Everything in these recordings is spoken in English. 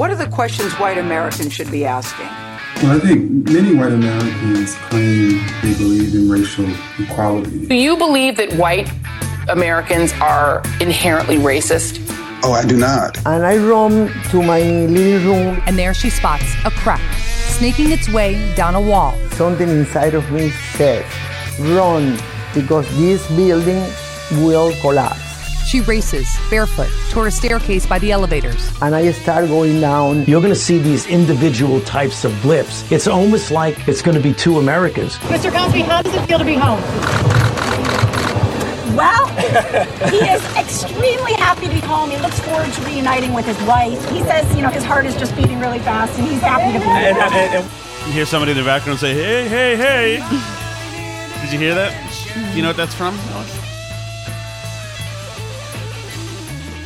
What are the questions white Americans should be asking? Well, I think many white Americans claim they believe in racial equality. Do you believe that white Americans are inherently racist? Oh, I do not. And I roam to my living room. And there she spots a crack snaking its way down a wall. Something inside of me says, run, because this building will collapse. She races, barefoot, toward a staircase by the elevators. And I start going down. You're going to see these individual types of blips. It's almost like it's going to be two Americas. Mr. Cosby, how does it feel to be home? Well, he is extremely happy to be home. He looks forward to reuniting with his wife. He says, you know, his heart is just beating really fast and he's happy to be And, home. and- and you hear somebody in the background say, hey, hey, hey. Did you hear that? Do you know what that's from?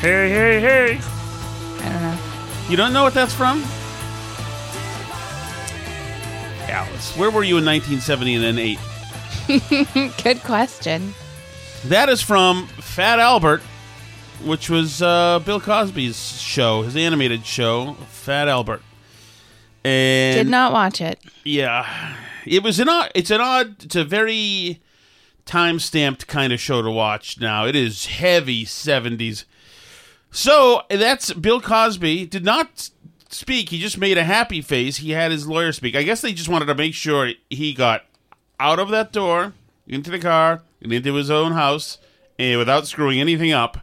Hey, hey, hey. I don't know. You don't know what that's from? Alice, where were you in 1970 and then 8? Good question. That is from Fat Albert, which was uh, Bill Cosby's show, his animated show, Fat Albert. And Did not watch it. Yeah, it was an odd. It's an odd. It's a very time stamped kind of show to watch. Now it is heavy seventies. So that's Bill Cosby did not speak. He just made a happy face. He had his lawyer speak. I guess they just wanted to make sure he got out of that door, into the car, and into his own house, and without screwing anything up.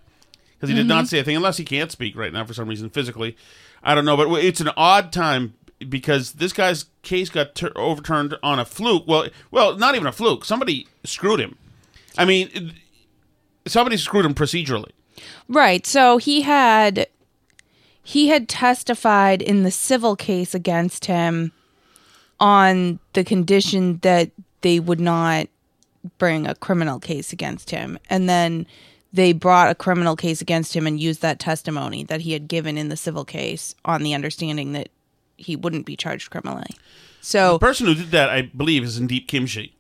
Because he did not Mhm. say a thing, unless he can't speak right now for some reason physically. I don't know, but it's an odd time because this guy's case got tur overturned on a fluke. Well, well, not even a fluke. Somebody screwed him. I mean, somebody screwed him procedurally. Right. So he had he had testified in the civil case against him on the condition that they would not bring a criminal case against him. And then they brought a criminal case against him and used that testimony that he had given in the civil case on the understanding that he wouldn't be charged criminally. So the person who did that, I believe, is Indeep Kimchi.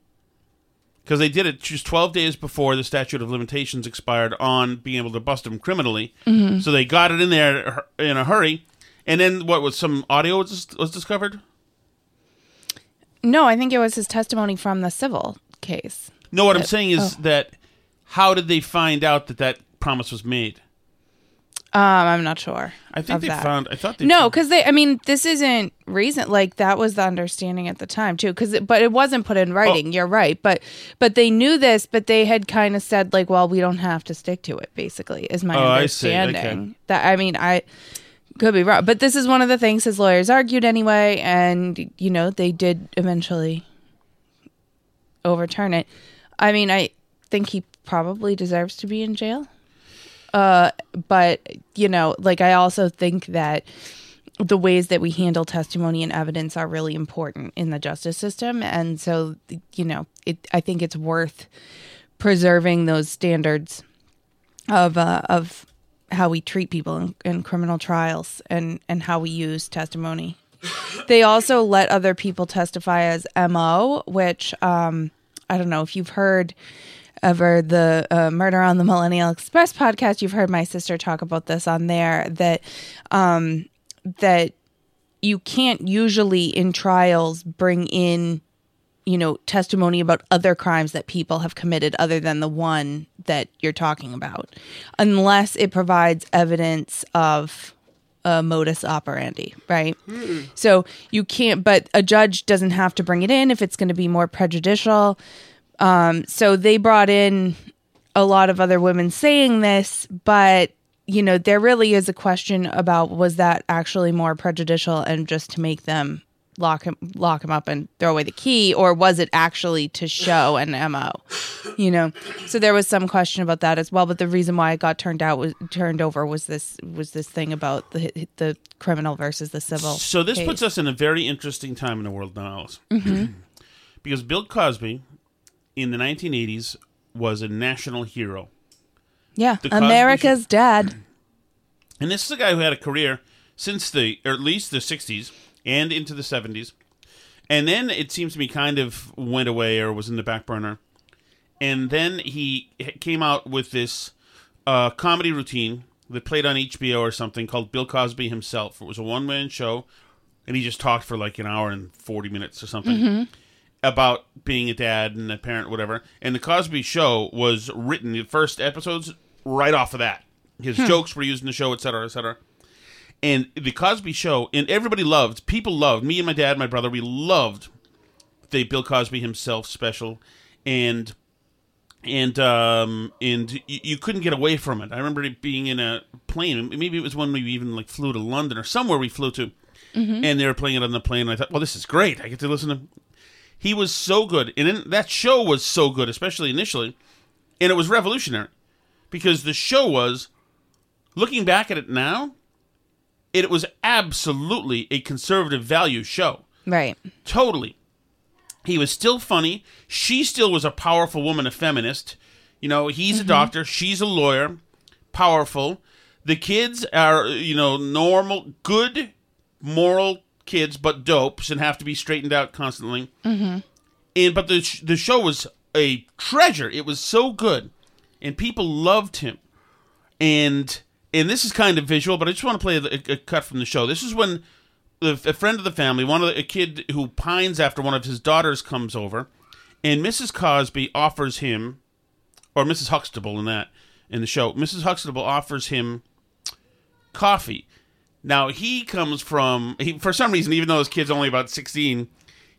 Because they did it just 12 days before the statute of limitations expired on being able to bust him criminally. Mhm. So they got it in there in a hurry. And then what was some audio was, was discovered? no, I think it was his testimony from the civil case. No, what I'm saying is oh. that how did they find out that that promise was made? Um, I'm not sure. I think they that. found. I thought they no, because they. I mean, this isn't recent. Like that was the understanding at the time too. Because, but it wasn't put Oh. in writing. You're right. But, but they knew this. But they had kind of said like, well, we don't have to stick to it. Basically, is my Oh, I understanding. Okay. That I mean, I could be wrong, but this is one of the things his lawyers argued anyway, and you know they did eventually overturn it. I mean, I think he probably deserves to be in jail. Uh, but you know, like I also think that the ways that we handle testimony and evidence are really important in the justice system, and so you know, it. I think it's worth preserving those standards of uh, of how we treat people in, in criminal trials and and how we use testimony. They also let other people testify as mo, which um, I don't know if you've heard ever the uh, Murder on the Millennial Express podcast. You've heard my sister talk about this on there that um, that you can't usually in trials bring in you know testimony about other crimes that people have committed other than the one that you're talking about unless it provides evidence of a modus operandi right so you can't but a judge doesn't have to bring it in if it's going to be more prejudicial um, so they brought in a lot of other women saying this but you know there really is a question about was that actually more prejudicial and just to make them lock him lock him up and throw away the key or was it actually to show an mo you know so there was some question about that as well but the reason why it got turned out was turned over was this was this thing about the the criminal versus the civil So this case. puts us in a very interesting time in the world now, Alice. Mhm. because Bill Cosby in the 1980s was a national hero. yeah The america's dad And this is a guy who had a career since the, or at least the 60s and into the 70s. And then it seems to me kind of went away or was in the back burner. And then he came out with this uh, comedy routine that played on HBO or something called Bill Cosby Himself. It was a one man show, and he just talked for like an hour and 40 minutes or something Mhm. About being a dad and a parent, whatever. And the Cosby Show was written the first episodes right off of that. His Hmm. jokes were used in the show, et cetera, et cetera. And the Cosby Show, and everybody loved, people loved, me and my dad, my brother, we loved the Bill Cosby himself special, and and um and you, you couldn't get away from it. I remember it being in a plane. Maybe it was when we even like flew to London or somewhere we flew to, Mhm. and they were playing it on the plane. And I thought, well, this is great. I get to listen to. He was so good, and then that show was so good, especially initially, and it was revolutionary because the show was. Looking back at it now, it was absolutely a conservative value show. right Totally. He was still funny. She still was a powerful woman, a feminist. You know, he's a Mhm. doctor, she's a lawyer, powerful. The kids are, you know, normal, good, moral kids, but dopes and have to be straightened out constantly. mm-hmm. And but the sh- the show was a treasure. It was so good, and people loved him. And and this is kind of visual, but I just want to play a, a cut from the show. This is when the, a friend of the family, one of the, a kid who pines after one of his daughters, comes over, and Mrs. Cosby offers him, or Mrs. Huxtable in that in the show, Mrs. Huxtable offers him coffee. Now he comes from he, for some reason, even though his kid's only about sixteen,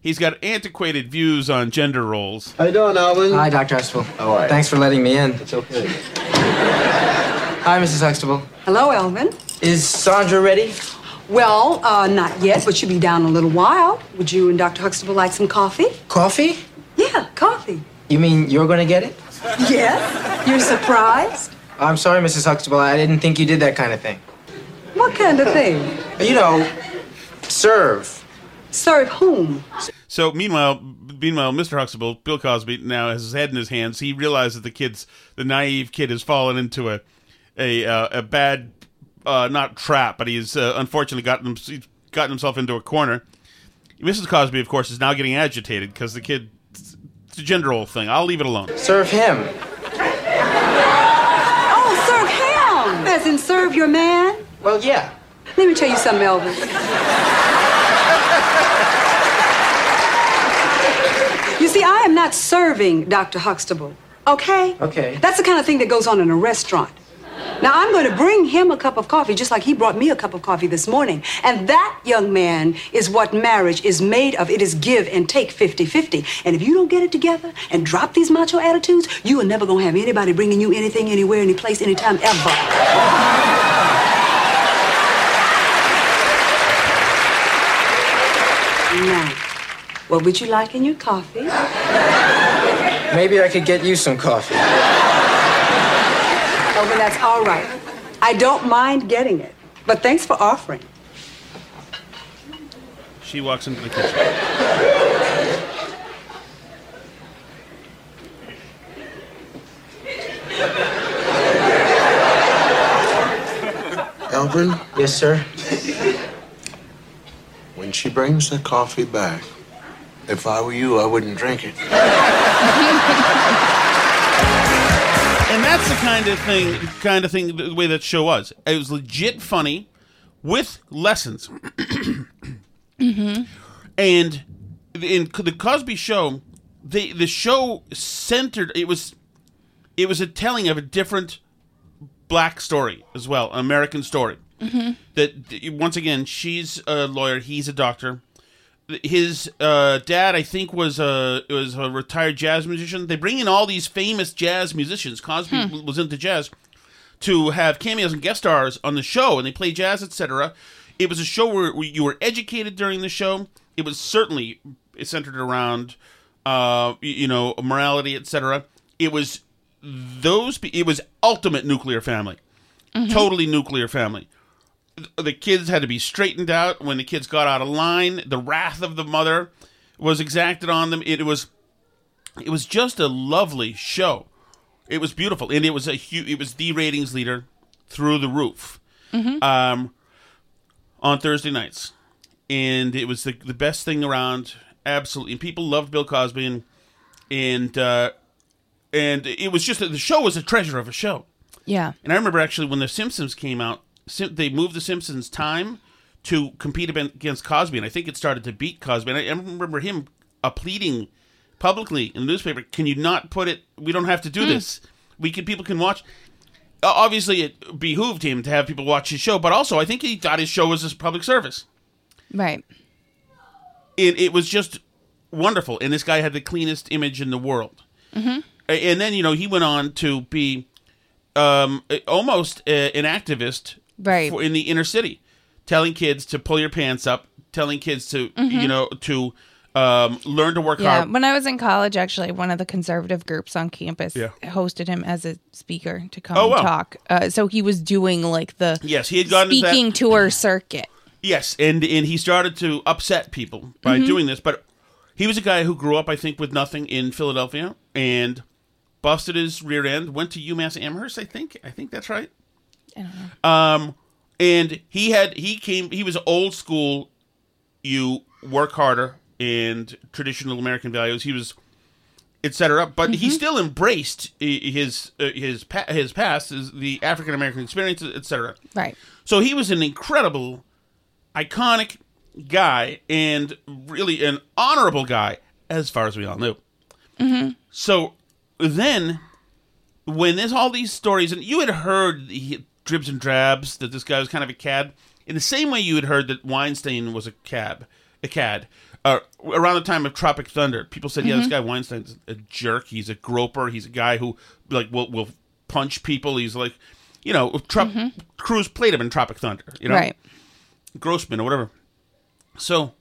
he's got antiquated views on gender roles. How you doing, Alvin? Hi, Dr. Huxtable. How are you? Thanks for letting me in. It's okay. Hi, Mrs. Huxtable. Hello, Elvin. Is Sandra ready? Well, uh, not yet, but she'll be down in a little while. Would you and Dr. Huxtable like some coffee? Coffee? Yeah, coffee. You mean you're going to get it? Yes? You're surprised? I'm sorry, Mrs. Huxtable. I didn't think you did that kind of thing. What kind of thing? You know, serve. Serve whom? So meanwhile, meanwhile, Mr. Huxtable, Bill Cosby, now has his head in his hands. He realizes that the kid's the naive kid has fallen into a a uh, a bad uh, not trap, but he's uh, unfortunately gotten him, he's gotten himself into a corner. Mrs. Cosby, of course, is now getting agitated because the kid. It's a gender role thing. I'll leave it alone. Serve him. Oh, serve him! As in serve your man? Well, yeah. Let me tell you something, Elvis. you see, I am not serving Dr. Huxtable, okay? Okay. That's the kind of thing that goes on in a restaurant. Now, I'm going to bring him a cup of coffee just like he brought me a cup of coffee this morning. And that, young man, is what marriage is made of. It is give and take 50 50. And if you don't get it together and drop these macho attitudes, you are never going to have anybody bringing you anything, anywhere, any place, anytime, ever. Now, what would you like in your coffee? Maybe I could get you some coffee. Oh, well, that's all right. I don't mind getting it. But thanks for offering. She walks into the kitchen. Elvin, Yes, sir. when she brings the coffee back, if I were you, I wouldn't drink it. And that's the kind of thing, kind of thing, the way that show was. It was legit funny, with lessons. Mm-hmm. And in the Cosby Show, the the show centered. It was, it was a telling of a different black story as well, an American story. Mhm. That that- once again, she's a lawyer, he's a doctor. His uh, dad, I think, was a was a retired jazz musician. They bring in all these famous jazz musicians. Cosby Hmm. was into jazz to have cameos and guest stars on the show, and they play jazz, etc. It was a show where where you were educated during the show. It was certainly centered around, uh, you know, morality, etc. It was those. It was ultimate nuclear family, Mm-hmm. totally nuclear family. The kids had to be straightened out when the kids got out of line. The wrath of the mother was exacted on them. It was, it was just a lovely show. It was beautiful, and it was a huge. It was the ratings leader through the roof Mhm. um, on Thursday nights, and it was the the best thing around. Absolutely, and people loved Bill Cosby, and and uh, and it was just the show was a treasure of a show. Yeah. And I remember actually when The Simpsons came out, they moved The Simpsons time to compete against Cosby, and I think it started to beat Cosby. And I, I remember him uh, pleading publicly in the newspaper, "Can you not put it? We don't have to do Hmm. this. We can. People can watch." Uh, obviously, it behooved him to have people watch his show, but also I think he thought his show was a public service. Right. It, it was just wonderful, and this guy had the cleanest image in the world. Mm-hmm. And then you know he went on to be um, almost a, an activist Right. for, in the inner city, telling kids to pull your pants up, telling kids to Mhm. you know to um, learn to work Yeah, hard. when I was in college, actually, one of the conservative groups on campus Yeah. hosted him as a speaker to come Oh, and wow. talk. Uh, so he was doing like the Yes, he had that- speaking tour circuit. Yes, and and he started to upset people by Mhm. doing this, but he was a guy who grew up, I think, with nothing in Philadelphia and busted his rear end. Went to UMass Amherst, I think. I think that's right. I don't know. Um, and he had he came. He was old school. You work harder and traditional American values. He was, etc. But he Mm-hmm. still embraced his uh, his pa- his past, his, the African American experience, etc. Right. So he was an incredible, iconic guy and really an honorable guy, as far as we all knew. Mm-hmm. So then, when there's all these stories, and you had heard dribs and drabs that this guy was kind of a cad, in the same way you had heard that Weinstein was a cab, a cad. Uh, around the time of Tropic Thunder, people said, "Yeah, this Mhm. guy Weinstein's a jerk. He's a groper. He's a guy who like will will punch people. He's like, you know, Trop- Cruise played him in Tropic Thunder. You know, Right. Grossman or whatever. So,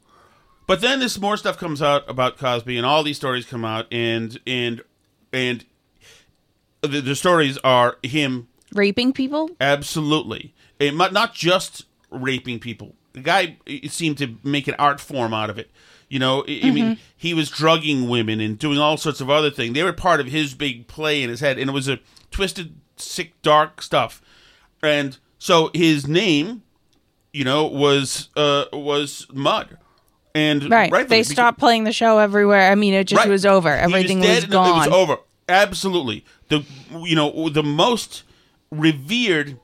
but then this more stuff comes out about Cosby, and all these stories come out, and and and the, the stories are him Raping people? absolutely, and not not just raping people. The guy seemed to make an art form out of it. You know, I, I mean, he was drugging women and doing all sorts of other things. They were part of his big play in his head, and it was a twisted, sick, dark stuff. And so his name, you know, was uh was Mud. And Right. rightfully, they because- stopped playing the show everywhere. I mean, it just Right. was over. Everything was gone. It was over. Absolutely. The you know the most revered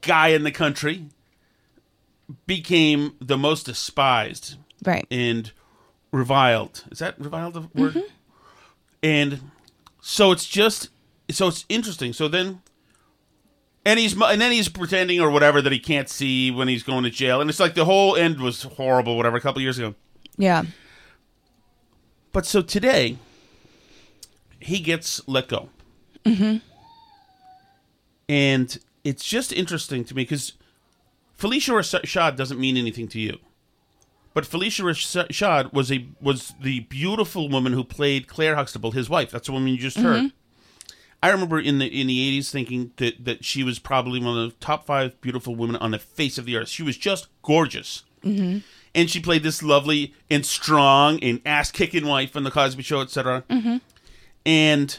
guy in the country became the most despised, Right. and reviled. Is that reviled the word? Mm-hmm. And so it's just so it's interesting. So then. And he's and then he's pretending or whatever that he can't see when he's going to jail, and it's like the whole end was horrible. Whatever, a couple years ago. Yeah. But so today, he gets let go. Mm-hmm. And it's just interesting to me because Phylicia Rashad doesn't mean anything to you. But Phylicia Rashad was a was the beautiful woman who played Claire Huxtable, his wife. That's the woman you just heard. Mhm. I remember in the in the eighties thinking that that she was probably one of the top five beautiful women on the face of the earth. She was just gorgeous. Mhm. and she played this lovely and strong and ass kicking wife on the Cosby Show, etc. Mhm. And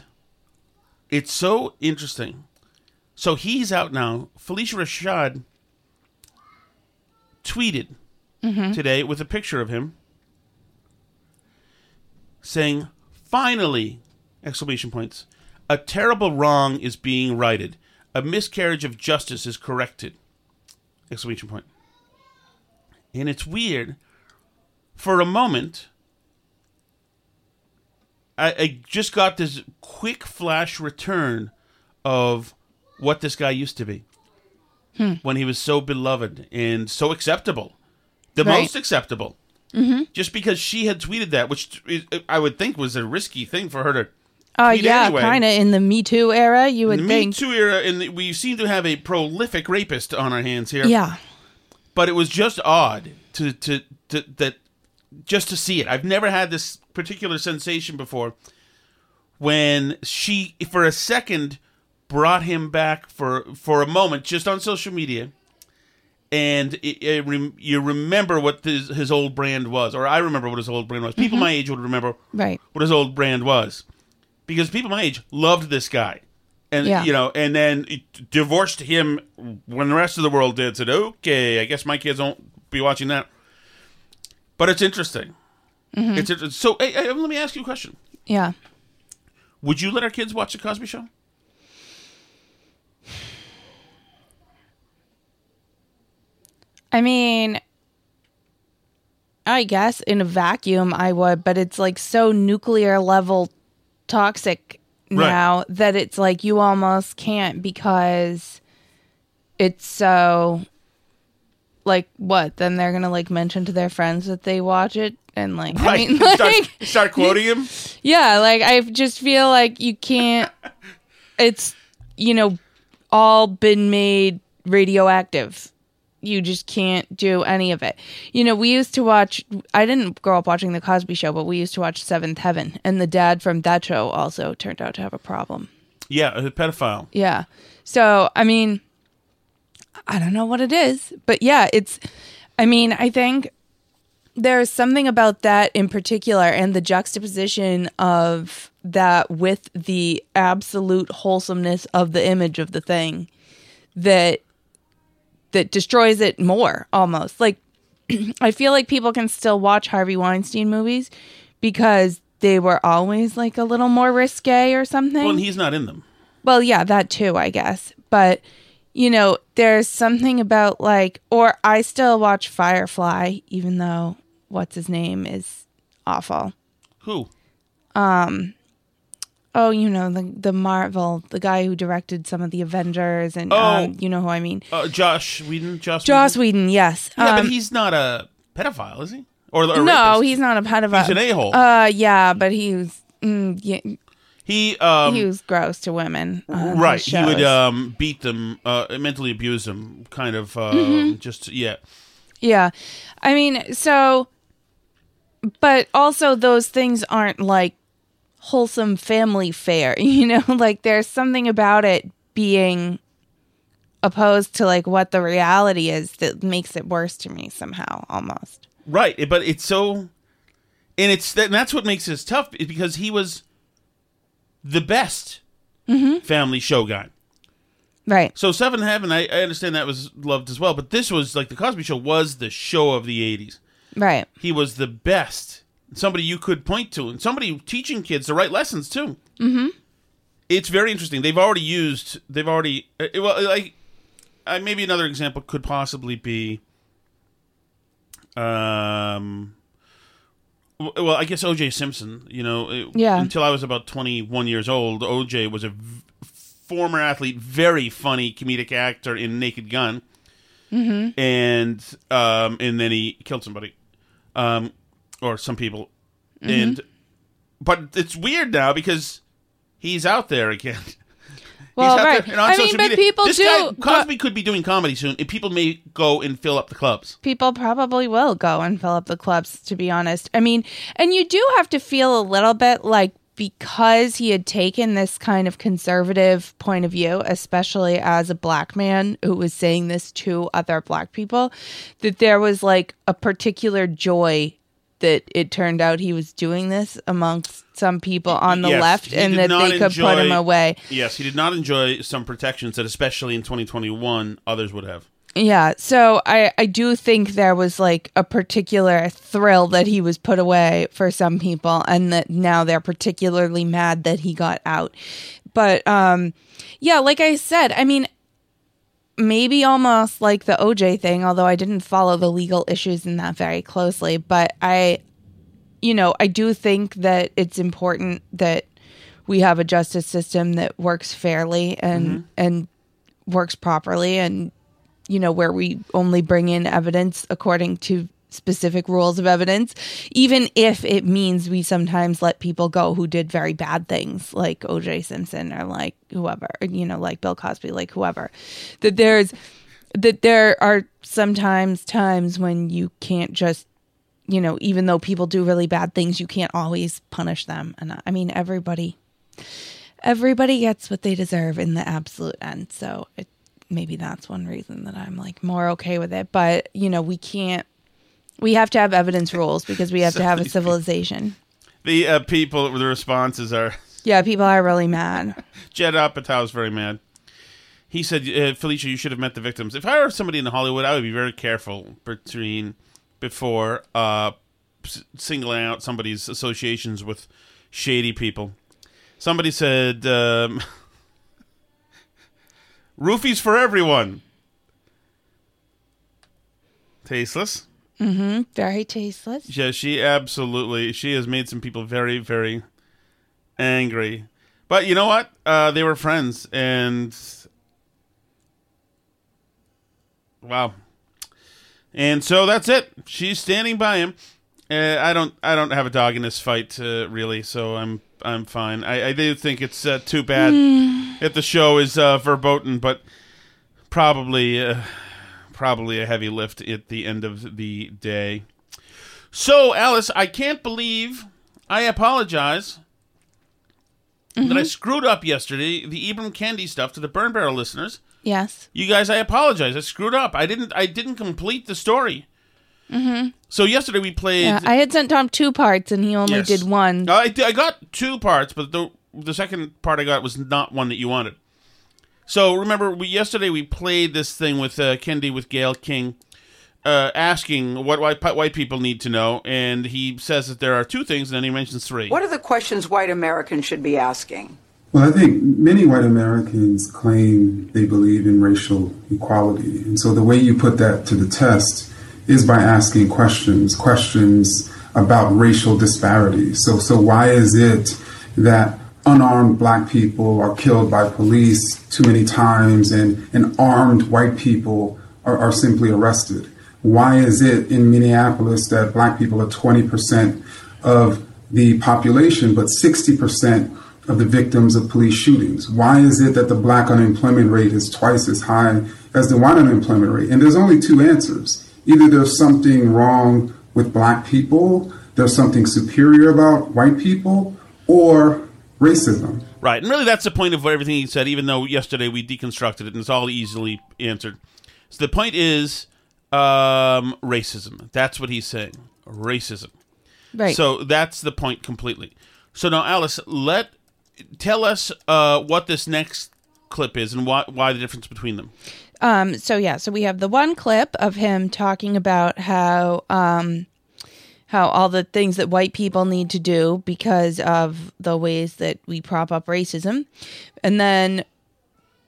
it's so interesting. So he's out now. Phylicia Rashad tweeted Mhm. today with a picture of him saying, "Finally!" exclamation points. A terrible wrong is being righted. A miscarriage of justice is corrected. Exclamation point. And it's weird. For a moment, I, I just got this quick flash return of what this guy used to be Hmm. when he was so beloved and so acceptable, the Right. most acceptable. Mhm. Just because she had tweeted that, which I would think was a risky thing for her to. Oh tweet yeah, anyway. kind of in the Me Too era, you would In the think. Me Too era, and we seem to have a prolific rapist on our hands here. Yeah. but it was just odd to to, to that just to see it. I've never had this particular sensation before when she, for a second, brought him back for for a moment just on social media. And it, it rem, you remember what his, his old brand was, or I remember what his old brand was. People Mhm. my age would remember Right. what his old brand was, because people my age loved this guy, and Yeah. you know, and then divorced him when the rest of the world did. Said, "Okay, I guess my kids won't be watching that." But it's interesting. Mhm. It's so. Hey, hey, let me ask you a question: Yeah. Would you let our kids watch the Cosby Show? I mean, I guess in a vacuum I would, but it's like so nuclear level toxic Right. now that it's like you almost can't because it's so like what? Then they're gonna like mention to their friends that they watch it and like I Right. mean start, like start quoting him. yeah, like I just feel like you can't. It's you know all been made radioactive. You just can't do any of it. You know, we used to watch. I didn't grow up watching the Cosby Show, but we used to watch Seventh Heaven, and the dad from that show also turned out to have a problem. Yeah, a pedophile. Yeah. So, I mean, I don't know what it is, but yeah, it's, I mean, I think there's something about that in particular and the juxtaposition of that with the absolute wholesomeness of the image of the thing that that destroys it more almost like i feel like people can still watch harvey weinstein movies because they were always like a little more risque or something Well, and he's not in them. well, yeah, that too, I guess. But you know, there's something about like, or I still watch Firefly, even though what's his name is awful. Who? Um, oh, you know the the Marvel, the guy who directed some of the Avengers, and Oh. um, you know who I mean. Uh, Josh Whedon. Josh. Joss Whedon? Whedon, yes. Yeah, but Um, he's not a pedophile, is he? Or a no, rapist? he's not a pedophile. He's an a-hole. Uh, yeah, but he was, mm, yeah, He um he was gross to women. right. He would um beat them, uh, mentally abuse them, kind of uh, Mhm. just yeah. Yeah. I mean, so but also those things aren't like wholesome family fare, you know? Like there's something about it being opposed to like what the reality is that makes it worse to me somehow almost. Right, but it's so, and it's and that's what makes this tough is because he was the best Mhm. family show guy. Right. So Seven Heaven, I, I understand that was loved as well, but this was like the Cosby Show was the show of the '80s. Right. He was the best, somebody you could point to, and somebody teaching kids the right lessons too. Mhm. It's very interesting. They've already used. They've already. Uh, well, like, uh, maybe another example could possibly be. Um. Well, I guess O.J. Simpson. You know, it- Yeah. Until I was about twenty-one years old, O.J. was a v- former athlete, very funny comedic actor in Naked Gun, Mhm. and um, and then he killed somebody, um, or some people, Mhm. and but it's weird now because he's out there again. Well, He's out right. there and on I mean, but media. people this do- Guy, but- Cosby could be doing comedy soon, and people may go and fill up the clubs. people probably will go and fill up the clubs to be honest i mean and you do have to feel a little bit like because he had taken this kind of conservative point of view, especially as a black man who was saying this to other black people, that there was like a particular joy that it turned out he was doing this amongst some people on the Yes, left and that they could put him away. Yes, he did not enjoy some protections that, especially in 2021, others would have. Yeah, so I I do think there was like a particular thrill that he was put away for some people and that now they're particularly mad that he got out. But um yeah, like I said, I mean maybe almost like the OJ thing, although I didn't follow the legal issues in that very closely, but I you know, I do think that it's important that we have a justice system that works fairly and mm-hmm. and works properly and you know where we only bring in evidence according to specific rules of evidence even if it means we sometimes let people go who did very bad things like OJ Simpson or like whoever you know like Bill Cosby like whoever that there's that there are sometimes times when you can't just you know even though people do really bad things you can't always punish them and I mean everybody everybody gets what they deserve in the absolute end so it maybe that's one reason that I'm like more okay with it. But you know, we can't. We have to have evidence rules because we have to have a civilization. The uh, people, the responses are Yeah, people are really mad. Judd Apatow is very mad. He said, uh, Phylicia, you should have met the victims. If I were somebody in Hollywood, I would be very careful between before uh, singling out somebody's associations with shady people. Somebody said, um, "Roofies for everyone." Tasteless. Mm-hmm. Very tasteless. Yeah, she absolutely she has made some people very very angry. But you know what? Uh, they were friends, and wow. And so that's it. She's standing by him. Uh, I don't. I don't have a dog in this fight, uh, really. So I'm. I'm fine. I, I do think it's uh, too bad if the show is uh, verboten, but probably, uh, probably a heavy lift at the end of the day. So, Alice, I can't believe I apologize that I screwed up yesterday. The Ibram Kendi stuff to the Burn Barrel listeners. Yes. You guys, I apologize. I screwed up. I didn't. I didn't complete the story. Mm-hmm. So yesterday we played. Yeah, I had sent Tom two parts and he only Yes. did one. I, I got two parts, but the the second part I got was not one that you wanted. So remember, we yesterday we played this thing with uh, Kendi with Gayle King, uh, asking what white white people need to know, and he says that there are two things, and then he mentions three. What are the questions white Americans should be asking? Well, I think many white Americans claim they believe in racial equality. And so the way you put that to the test is by asking questions, questions about racial disparities. So, so why is it that unarmed black people are killed by police too many times and, and armed white people are, are simply arrested? Why is it in Minneapolis that black people are 20% of the population, but 60% of the victims of police shootings? Why is it that the black unemployment rate is twice as high as the white unemployment rate? And there's only two answers. Either there's something wrong with black people, there's something superior about white people, or racism. Right, and really that's the point of what everything he said. Even though yesterday we deconstructed it and it's all easily answered. So the point is um, racism. That's what he's saying. Racism. Right. So that's the point completely. So now, Alice, let tell us uh, what this next clip is and why why the difference between them. Um, so yeah, so we have the one clip of him talking about how um, how all the things that white people need to do because of the ways that we prop up racism, and then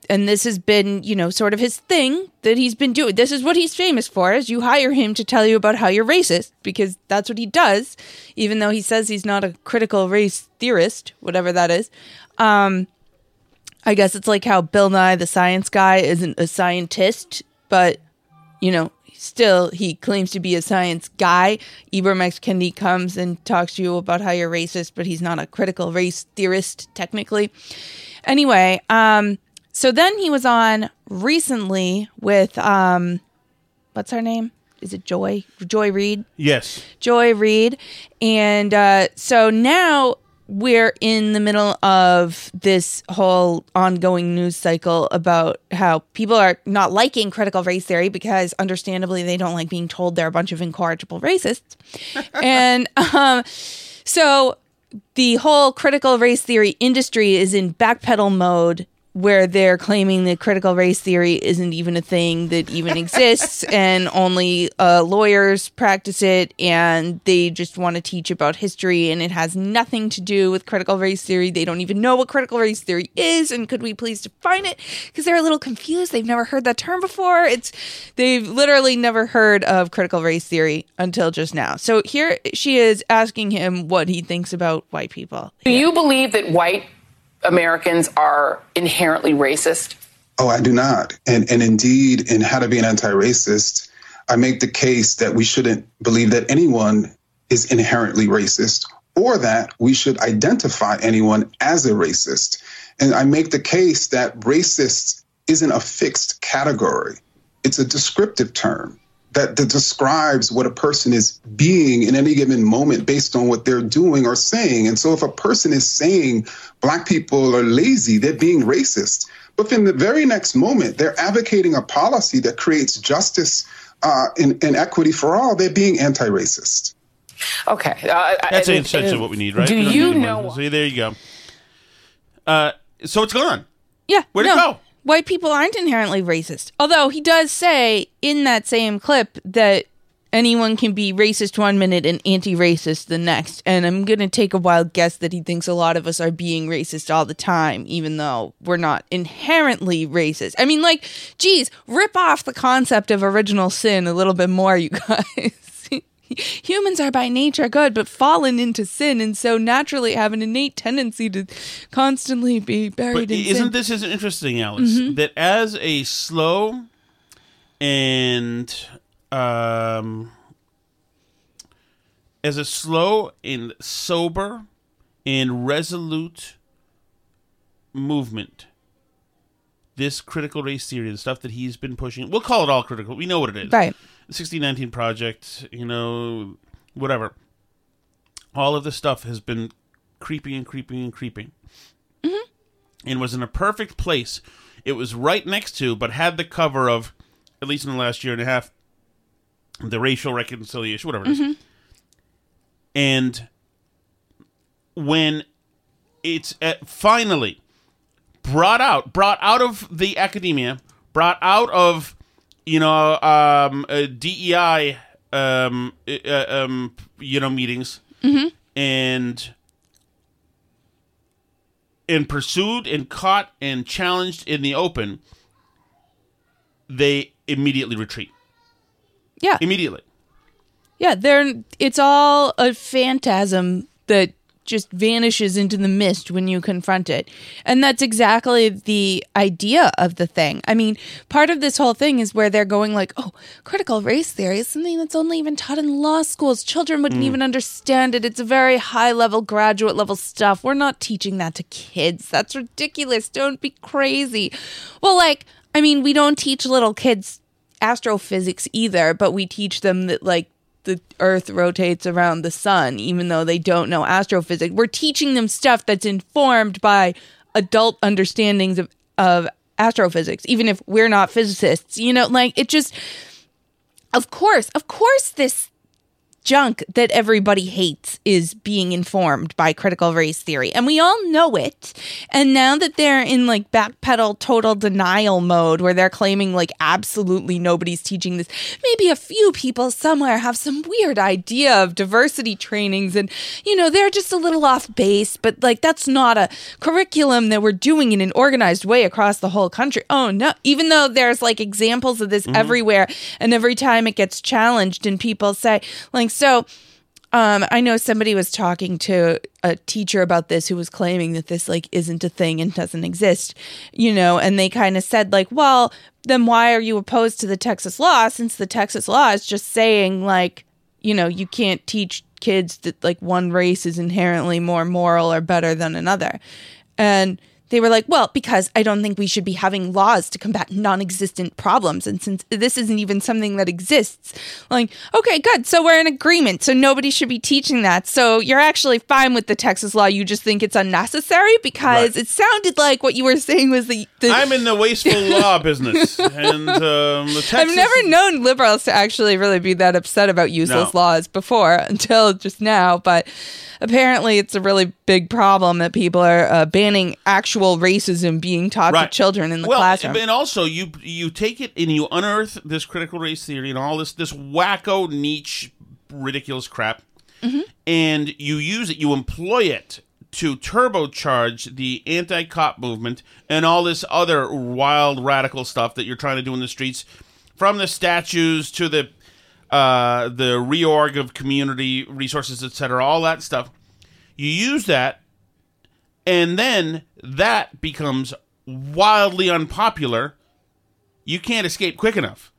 and this has been you know sort of his thing that he's been doing. This is what he's famous for: is you hire him to tell you about how you're racist because that's what he does, even though he says he's not a critical race theorist, whatever that is. Um, I guess it's like how Bill Nye the Science Guy isn't a scientist, but you know, still he claims to be a science guy. Ibram X Kendi comes and talks to you about how you're racist, but he's not a critical race theorist technically. Anyway, um, so then he was on recently with um, what's her name? Is it Joy? Joy Reid? Yes. Joy Reid. And uh, so now we're in the middle of this whole ongoing news cycle about how people are not liking critical race theory because understandably they don't like being told they're a bunch of incorrigible racists. and um, so the whole critical race theory industry is in backpedal mode where they're claiming that critical race theory isn't even a thing that even exists and only uh, lawyers practice it and they just want to teach about history and it has nothing to do with critical race theory. They don't even know what critical race theory is and could we please define it? Because they're a little confused. They've never heard that term before. It's they've literally never heard of critical race theory until just now. So here she is asking him what he thinks about white people. Do you believe that white Americans are inherently racist? Oh, I do not. And and indeed, in How to Be an Anti-Racist, I make the case that we shouldn't believe that anyone is inherently racist or that we should identify anyone as a racist. And I make the case that racist isn't a fixed category. It's a descriptive term that, that describes what a person is being in any given moment based on what they're doing or saying. And so if a person is saying black people are lazy, they're being racist. But in the very next moment, they're advocating a policy that creates justice uh, and, and equity for all, they're being anti racist. Okay. Uh, That's essentially what we need, right? Do you know? one. So there you go. Uh, so it's gone. Yeah. Where'd no, it go? White people aren't inherently racist. Although he does say in that same clip that anyone can be racist one minute and anti racist the next. And I'm going to take a wild guess that he thinks a lot of us are being racist all the time, even though we're not inherently racist. I mean, like, geez, rip off the concept of original sin a little bit more, you guys. Humans are by nature good, but fallen into sin, and so naturally have an innate tendency to constantly be buried But in sin. isn't this is interesting, Alice? Mhm. That as a slow and um, as a slow and sober and resolute movement, this critical race theory, the stuff that he's been pushing, we'll call it all critical. We know what it is, Right. The 1619 project, you know, whatever. All of this stuff has been creeping and creeping and creeping and was in a perfect place. It was right next to, but had the cover of, at least in the last year and a half, the racial reconciliation, whatever it is. Mhm. And when it's uh, finally brought out, brought out of the academia, brought out of, you know, um, uh, DEI, um, uh, um, you know, meetings, Mhm. and and pursued and caught and challenged in the open, they immediately retreat. Yeah. Immediately. Yeah, they're it's all a phantasm that just vanishes into the mist when you confront it. And that's exactly the idea of the thing. I mean, part of this whole thing is where they're going like, "Oh, critical race theory is something that's only even taught in law schools. Children wouldn't Mm. even understand it. It's a very high level graduate level stuff. We're not teaching that to kids. That's ridiculous. Don't be crazy." Well, like, I mean, we don't teach little kids astrophysics either, but we teach them that like the earth rotates around the sun even though they don't know astrophysics. We're teaching them stuff that's informed by adult understandings of of astrophysics even if we're not physicists. You know, like it just of course, of course this junk that everybody hates is being informed by critical race theory. And we all know it. And now that they're in like backpedal total denial mode where they're claiming like absolutely nobody's teaching this, maybe a few people somewhere have some weird idea of diversity trainings and, you know, they're just a little off base, but like that's not a curriculum that we're doing in an organized way across the whole country. Oh no, even though there's like examples of this Mhm. everywhere and every time it gets challenged and people say like so um i know somebody was talking to a teacher about this who was claiming that this like isn't a thing and doesn't exist you know and they kind of said like well then why are you opposed to the texas law since the texas law is just saying like you know you can't teach kids that like one race is inherently more moral or better than another? And they were like, well, because I don't think we should be having laws to combat non existent problems. And since this isn't even something that exists, like, okay, good. So we're in agreement. So nobody should be teaching that. So you're actually fine with the Texas law. You just think it's unnecessary because Right. it sounded like what you were saying was the. the I'm in the wasteful law business, and um, the Texas. I've never known liberals to actually really be that upset about useless No. laws before until just now, but apparently it's a really big problem that people are uh, banning actual racism being taught to children in the well, classroom. And also, you you take it and you unearth this critical race theory and all this this wacko niche ridiculous crap, Mm-hmm. and you use it, you employ it to turbocharge the anti-cop movement and all this other wild radical stuff that you're trying to do in the streets, from the statues to the uh, the reorg of community resources, etc. All that stuff. You use that and then that becomes wildly unpopular you can't escape quick enough.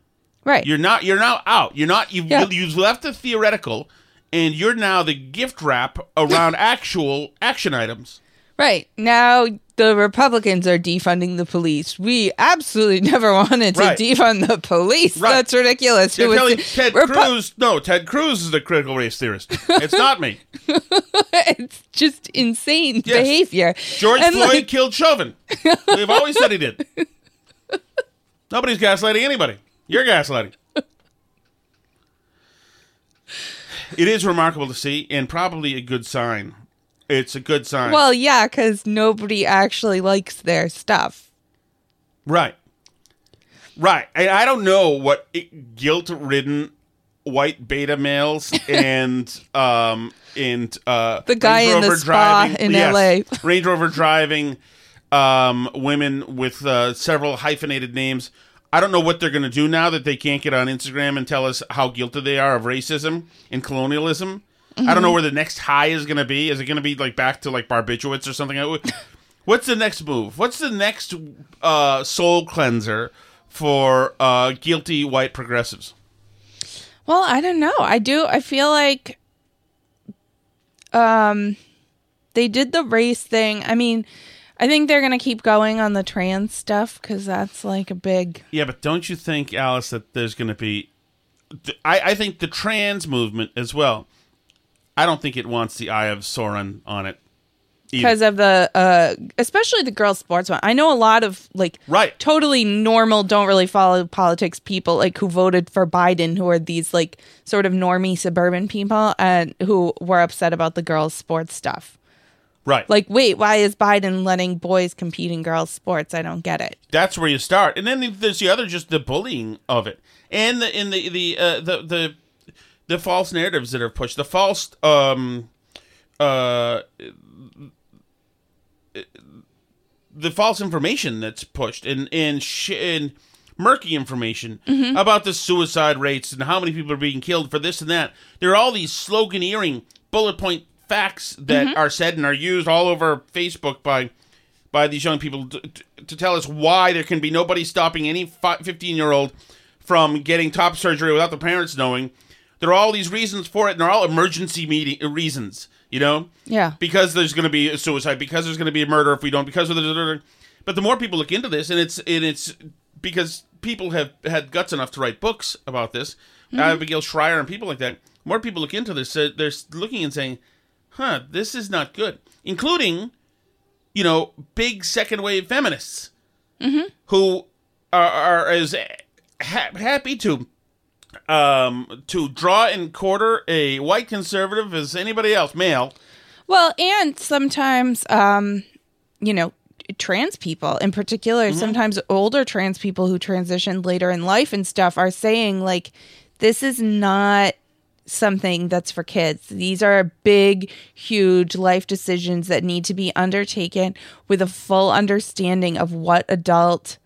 Right. You're not you're now out. You're not you've, Yeah. you've left the theoretical and you're now the gift wrap around actual action items right. Now the Republicans are defunding the police. We absolutely never wanted to Right. defund the police. Right. That's ridiculous. You're telling Ted Repu- Cruz no Ted Cruz is the critical race theorist it's not me it's just insane behavior. George And, Floyd like, killed Chauvin we've always said he did nobody's gaslighting anybody you're gaslighting it is remarkable to see and probably a good sign it's a good sign Well, yeah, because nobody actually likes their stuff. Right. Right. I, I don't know what guilt ridden white beta males and um and uh The guy Range in the Rover spa in LA. Range Rover driving um women with uh, several hyphenated names. I don't know what they're going to do now that they can't get on Instagram and tell us how guilty they are of racism and colonialism. I don't know Mhm. where the next high is going to be. Is it going to be like back to like barbiturates or something? What's the next move? What's the next uh, soul cleanser for uh, guilty white progressives? Well, I don't know. I do. I feel like, um, they did the race thing. I mean, I think they're gonna keep going on the trans stuff because that's like a big. Yeah, but don't you think, Alice, that there's going to be? I, I think the trans movement as well. I don't think it wants the Eye of Sauron on it. Because of the, uh, especially the girls' sports one. I know a lot of like right. totally normal, don't really follow politics people like who voted for Biden, who are these like sort of normie suburban people, and who were upset about the girls' sports stuff. Right. Like, wait, why is Biden letting boys compete in girls' sports? I don't get it. That's where you start, and then there's the other, just the bullying of it, and the in the the uh, the the the false narratives that are pushed, the false um uh the false information that's pushed, and and sh- and murky information Mm-hmm. Mhm. about the suicide rates and how many people are being killed for this and that. There are all these sloganeering bullet point facts that Mhm. are said and are used all over Facebook by by these young people to, to tell us why there can be nobody stopping any 15 year old from getting top surgery without the parents knowing. There are all these reasons for it, and they're all emergency meeting uh, reasons. You know, Yeah. because there's going to be a suicide, because there's going to be a murder if we don't, because of the. But the more people look into this, and it's and it's because people have had guts enough to write books about this, Mhm. Abigail Shrier and people like that. More people look into this, uh, they're looking and saying, "Huh, this is not good," including, you know, big second wave feminists Mm-hmm. who are, are as ha- happy to um to draw and quarter a white conservative as anybody else male Well, and sometimes, um, you know, trans people in particular, Mhm. sometimes older trans people who transitioned later in life and stuff are saying, like, this is not something that's for kids. These are big, huge life decisions that need to be undertaken with a full understanding of what adult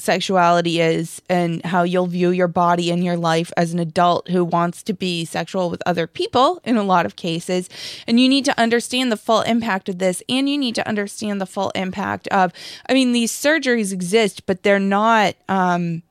sexuality is and how you'll view your body and your life as an adult who wants to be sexual with other people in a lot of cases. And you need to understand the full impact of this and you need to understand the full impact of, I mean, these surgeries exist, but they're not, um,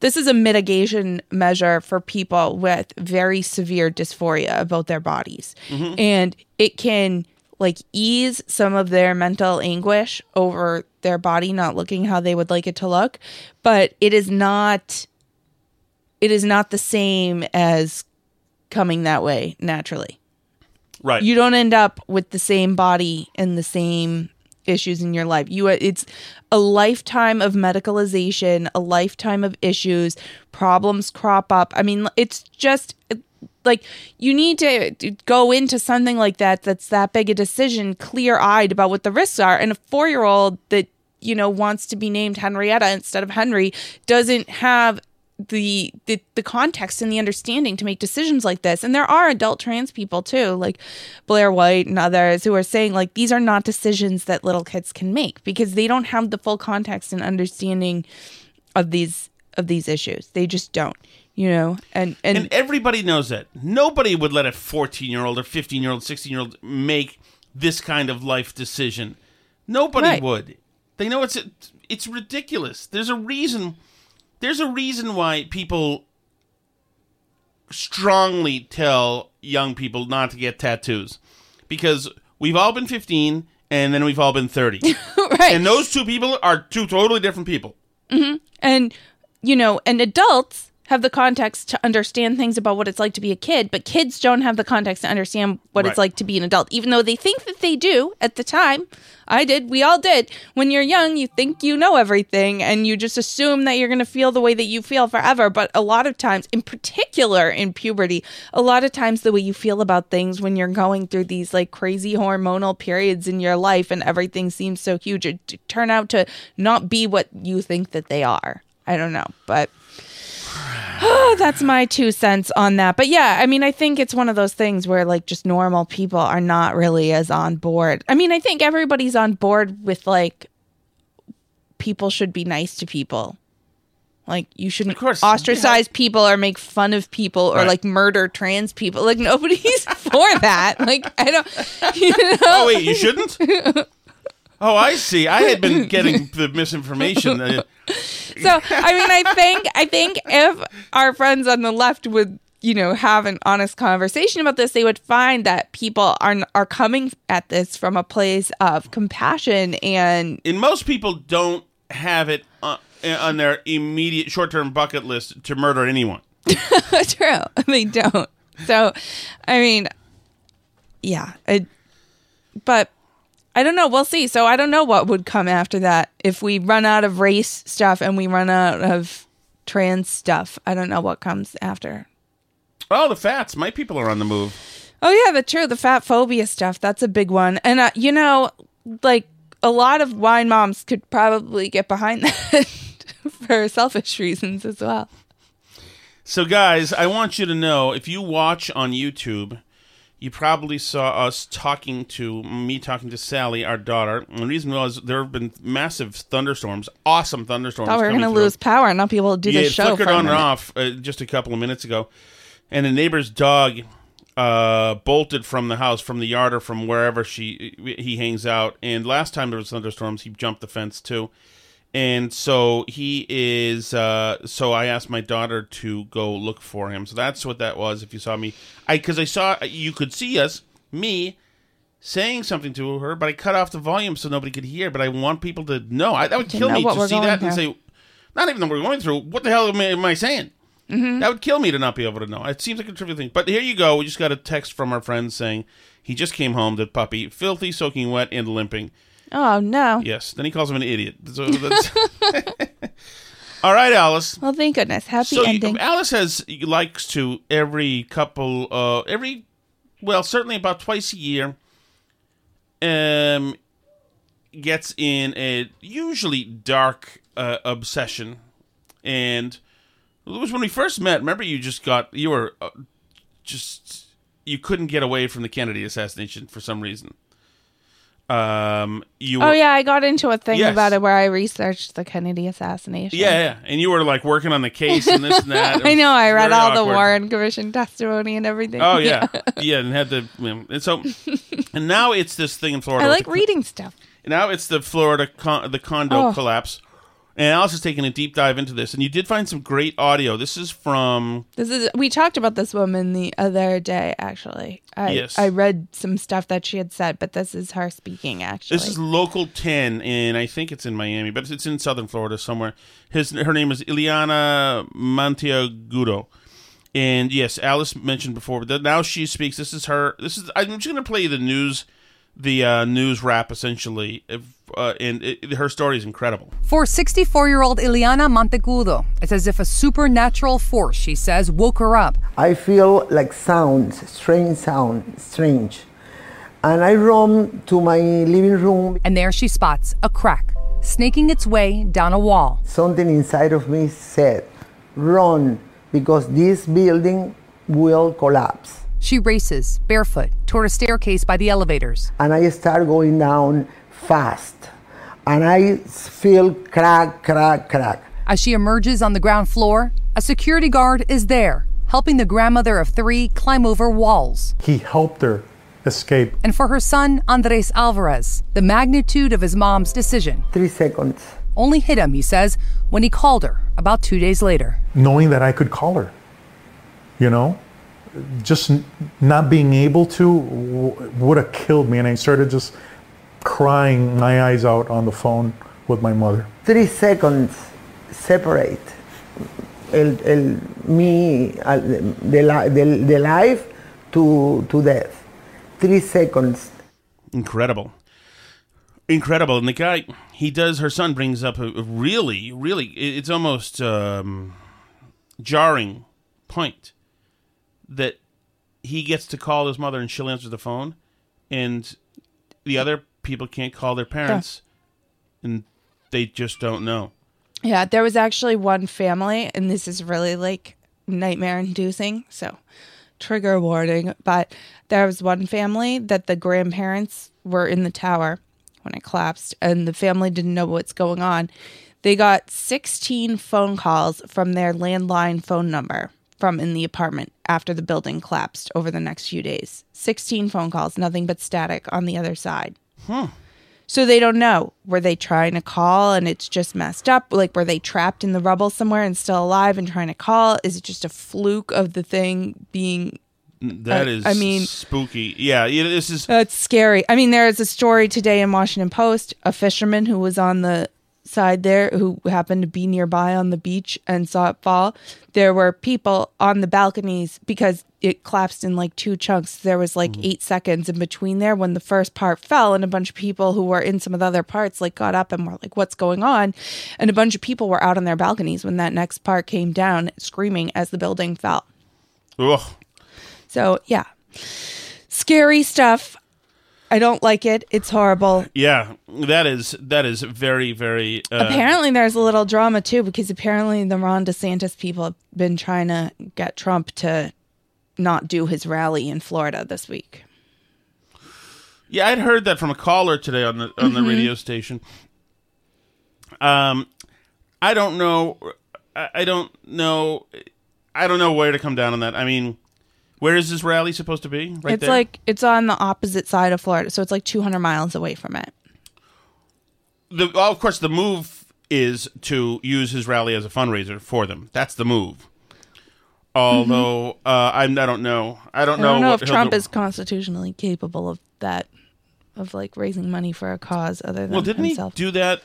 this is a mitigation measure for people with very severe dysphoria about their bodies. Mhm. And it can like ease some of their mental anguish over their body not looking how they would like it to look, but it is not it is not the same as coming that way naturally. Right. You don't end up with the same body and the same issues in your life. You it's a lifetime of medicalization, a lifetime of issues, problems crop up. I mean, it's just like you need to go into something like that that's that big a decision clear-eyed about what the risks are. And a 4-year-old that you know wants to be named Henrietta instead of Henry doesn't have the, the the context and the understanding to make decisions like this. And there are adult trans people too like Blaire White and others who are saying like these are not decisions that little kids can make because they don't have the full context and understanding of these of these issues. They just don't you know and and, And everybody knows that. Nobody would let a 14 year old or 15 year old, 16 year old make this kind of life decision. Nobody Right. would. They know it's it's ridiculous. There's a reason. There's a reason why people strongly tell young people not to get tattoos because we've all been 15 and then we've all been 30. right. And those two people are two totally different people. hmm And, you know, and adults have the context to understand things about what it's like to be a kid, but kids don't have the context to understand what Right. it's like to be an adult, even though they think that they do at the time. I did. We all did. When you're young, you think you know everything and you just assume that you're going to feel the way that you feel forever. But a lot of times, in particular in puberty, a lot of times the way you feel about things when you're going through these like crazy hormonal periods in your life and everything seems so huge, it turn out to not be what you think that they are. I don't know, but that's my two cents on that. But yeah, I mean, I think it's one of those things where like just normal people are not really as on board. I mean, I think everybody's on board with like people should be nice to people. Like you shouldn't ostracize people or make fun of people or Right. like murder trans people. Like nobody's for that. Like I don't. You oh, know? Oh wait, you shouldn't. Oh, I see. I had been getting the misinformation. Uh, so I mean, I think I think if our friends on the left would you know have an honest conversation about this, they would find that people are are coming at this from a place of compassion and and most people don't have it on, on their immediate short-term bucket list to murder anyone. true they don't. So I mean, yeah, it, but. I don't know. We'll see. So I don't know what would come after that. If we run out of race stuff and we run out of trans stuff, I don't know what comes after. Oh, the fats. My people are on the move. Oh yeah, the true the fat phobia stuff. That's a big one. And uh, you know, like a lot of wine moms could probably get behind that for selfish reasons as well. So, guys, I want you to know if you watch on YouTube, you probably saw us talking to me talking to Sally, our daughter. And the reason was there have been massive thunderstorms, awesome thunderstorms. We were going to lose power and not be able to do yeah, the it show. flickered for a on and off uh, just a couple of minutes ago, and the neighbor's dog uh, bolted from the house, from the yard, or from wherever she he hangs out. And last time there was thunderstorms, he jumped the fence too, and so he is. Uh, so I asked my daughter to go look for him. So that's what that was. If you saw me, I because I saw you could see us, me. Saying something to her, but I cut off the volume so nobody could hear. But I want people to know. I, that would kill know me to see that and say, not even though we're going through. What the hell am I, am I saying? Mhm. That would kill me to not be able to know. It seems like a trivial thing. But here you go. We just got a text from our friend saying he just came home, the puppy, filthy, soaking wet, and limping. Oh no. Yes. Then he calls him an idiot. So that's... All right, Alice. Well, thank goodness. Happy so ending. Alice has likes to every couple, uh, every, well, certainly about twice a year, um, gets in a usually dark uh, obsession, and it was when we first met. Remember, you just got you were uh, just you couldn't get away from the Kennedy assassination for some reason. Um, you oh were, yeah, I got into a thing Yes. about it where I researched the Kennedy assassination. yeah, yeah, and you were like working on the case and this and that. It I was know. I read very all the awkward. Warren Commission testimony and everything. Oh yeah, yeah, and had the and so and now it's this thing in Florida. I with like the- reading stuff. Now it's the Florida con- the condo Oh. collapse, And Alice is taking a deep dive into this, and you did find some great audio. This is from This is we talked about this woman the other day. Actually, I Yes. I read some stuff that she had said, but this is her speaking. Actually, This is Local 10, and I think it's in Miami, but it's in Southern Florida somewhere. His Her name is Ileana Monteagudo. And yes, Alice mentioned before, but now she speaks. This is her. This is. I'm just going to play the news, the uh, news wrap essentially, if, uh, and it, her story is incredible. For 64 year old Ileana Monteagudo, it's as if a supernatural force, she says, woke her up. I feel like sounds, strange sound, strange. And I run to my living room. And there she spots a crack snaking its way down a wall. Something inside of me said, run, because this building will collapse. She races, barefoot, toward a staircase by the elevators. And I start going down fast. And I feel crack, crack, crack. As she emerges on the ground floor, a security guard is there, helping the grandmother of three climb over walls. He helped her escape. And for her son, Andres Alvarez, the magnitude of his mom's decision Three seconds. only hit him, he says, when he called her about two days later. Knowing that I could call her, you know, just not being able to w- would have killed me. And I started just crying my eyes out on the phone with my mother. Three seconds separate el, el, me, al- the, li- the, the life to, to death. Three seconds. Incredible. Incredible. And the guy, he does, her son brings up a, a really, really, it's almost um, jarring point that he gets to call his mother and she'll answer the phone, and the other people can't call their parents, and they just don't know. Yeah, there was actually one family, and this is really like nightmare inducing. So, trigger warning. But there was one family that the grandparents were in the tower when it collapsed, and the family didn't know what's going on. They got 16 phone calls from their landline phone number from in the apartment after the building collapsed over the next few days. 16 phone calls, nothing but static on the other side. Huh. So they don't know. Were they trying to call and it's just messed up? Like, were they trapped in the rubble somewhere and still alive and trying to call? Is it just a fluke of the thing being. That Uh, is, I mean- spooky. Yeah, yeah, this is. That's scary. I mean, there is a story today in Washington Post a fisherman who was on the side there who happened to be nearby on the beach and saw it fall. There were people on the balconies because it collapsed in like two chunks. There was like mm-hmm. eight seconds in between there when the first part fell, and a bunch of people who were in some of the other parts like got up and were like, "What's going on?" And a bunch of people were out on their balconies when that next part came down, screaming as the building fell. Ugh. So yeah, scary stuff. I don't like it. It's horrible. Yeah, that is that is very very. Uh, apparently, there's a little drama too because apparently the Ron DeSantis people have been trying to get Trump to not do his rally in Florida this week. Yeah, I'd heard that from a caller today on the on the Mhm. radio station. Um, I don't know. I, I don't know. I don't know where to come down on that. I mean, where is this rally supposed to be? Right it's there. like it's on the opposite side of Florida, so it's like 200 miles away from it. the. Well, of course, the move is to use his rally as a fundraiser for them. That's the move. Although uh, I'm, I don't know. I don't I know. don't know what if Trump do. is constitutionally capable of that, of like raising money for a cause other than Well, didn't himself. he do that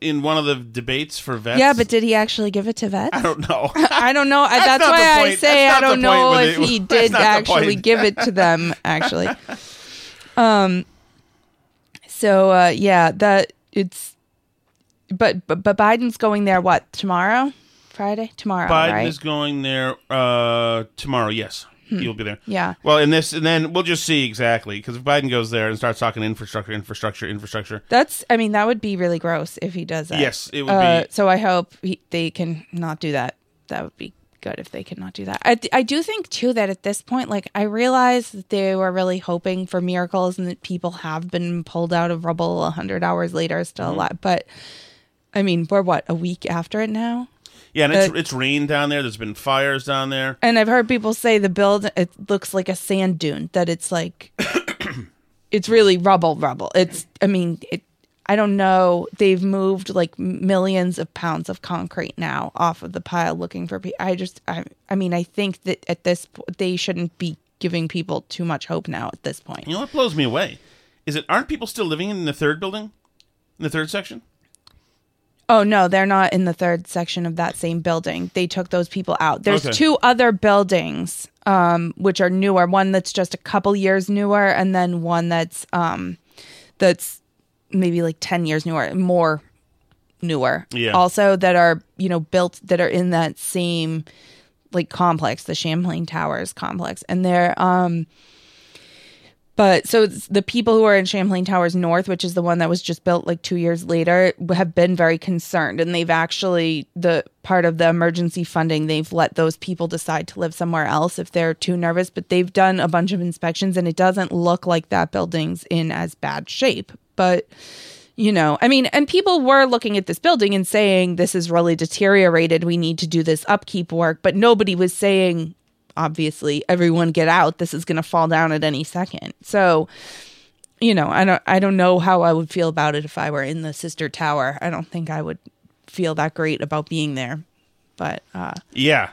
in one of the debates for vets? Yeah, but did he actually give it to vets? I don't know. I don't know. That's That's, why I say That's I don't know if he did actually give it to them. Actually, um. So uh, yeah, that it's, but, but but Biden's going there. What tomorrow? Friday? Tomorrow, Biden right? is going there uh, tomorrow. Yes, Hmm. he'll be there. Yeah. Well, and this, and then we'll just see exactly because if Biden goes there and starts talking infrastructure, infrastructure, infrastructure. That's. I mean, that would be really gross if he does that. Yes, it would Uh, be. So I hope he, they can not do that. That would be good if they can not do that. I, I do think too that at this point, like I realize that they were really hoping for miracles and that people have been pulled out of rubble a hundred hours later, still Mhm. alive. But I mean, we're what a week after it now. Yeah, and it's Uh, it's rained down there. There's been fires down there. And I've heard people say the build it looks like a sand dune. That it's like it's really rubble, rubble. It's I mean it. I don't know. They've moved like millions of pounds of concrete now off of the pile looking for people. I just, I, I mean, I think that at this, po- they shouldn't be giving people too much hope now at this point. You know what blows me away? Is it aren't people still living in the third building? In the third section? Oh no, they're not in the third section of that same building. They took those people out. There's Okay. two other buildings um which are newer. One that's just a couple years newer and then one that's um that's maybe like 10 years newer, more newer. Yeah. Also that are, you know, built that are in that same like complex, the Champlain Towers complex. And they're um but so the people who are in Champlain Towers North, which is the one that was just built like two years later, have been very concerned. And they've actually, the part of the emergency funding, they've let those people decide to live somewhere else if they're too nervous. But they've done a bunch of inspections and it doesn't look like that building's in as bad shape. But, you know, I mean, and people were looking at this building and saying, this is really deteriorated. We need to do this upkeep work. But nobody was saying, obviously everyone get out this is going to fall down at any second. So you know i don't i don't know how i would feel about it if i were in the sister tower. I don't think i would feel that great about being there but uh Yeah.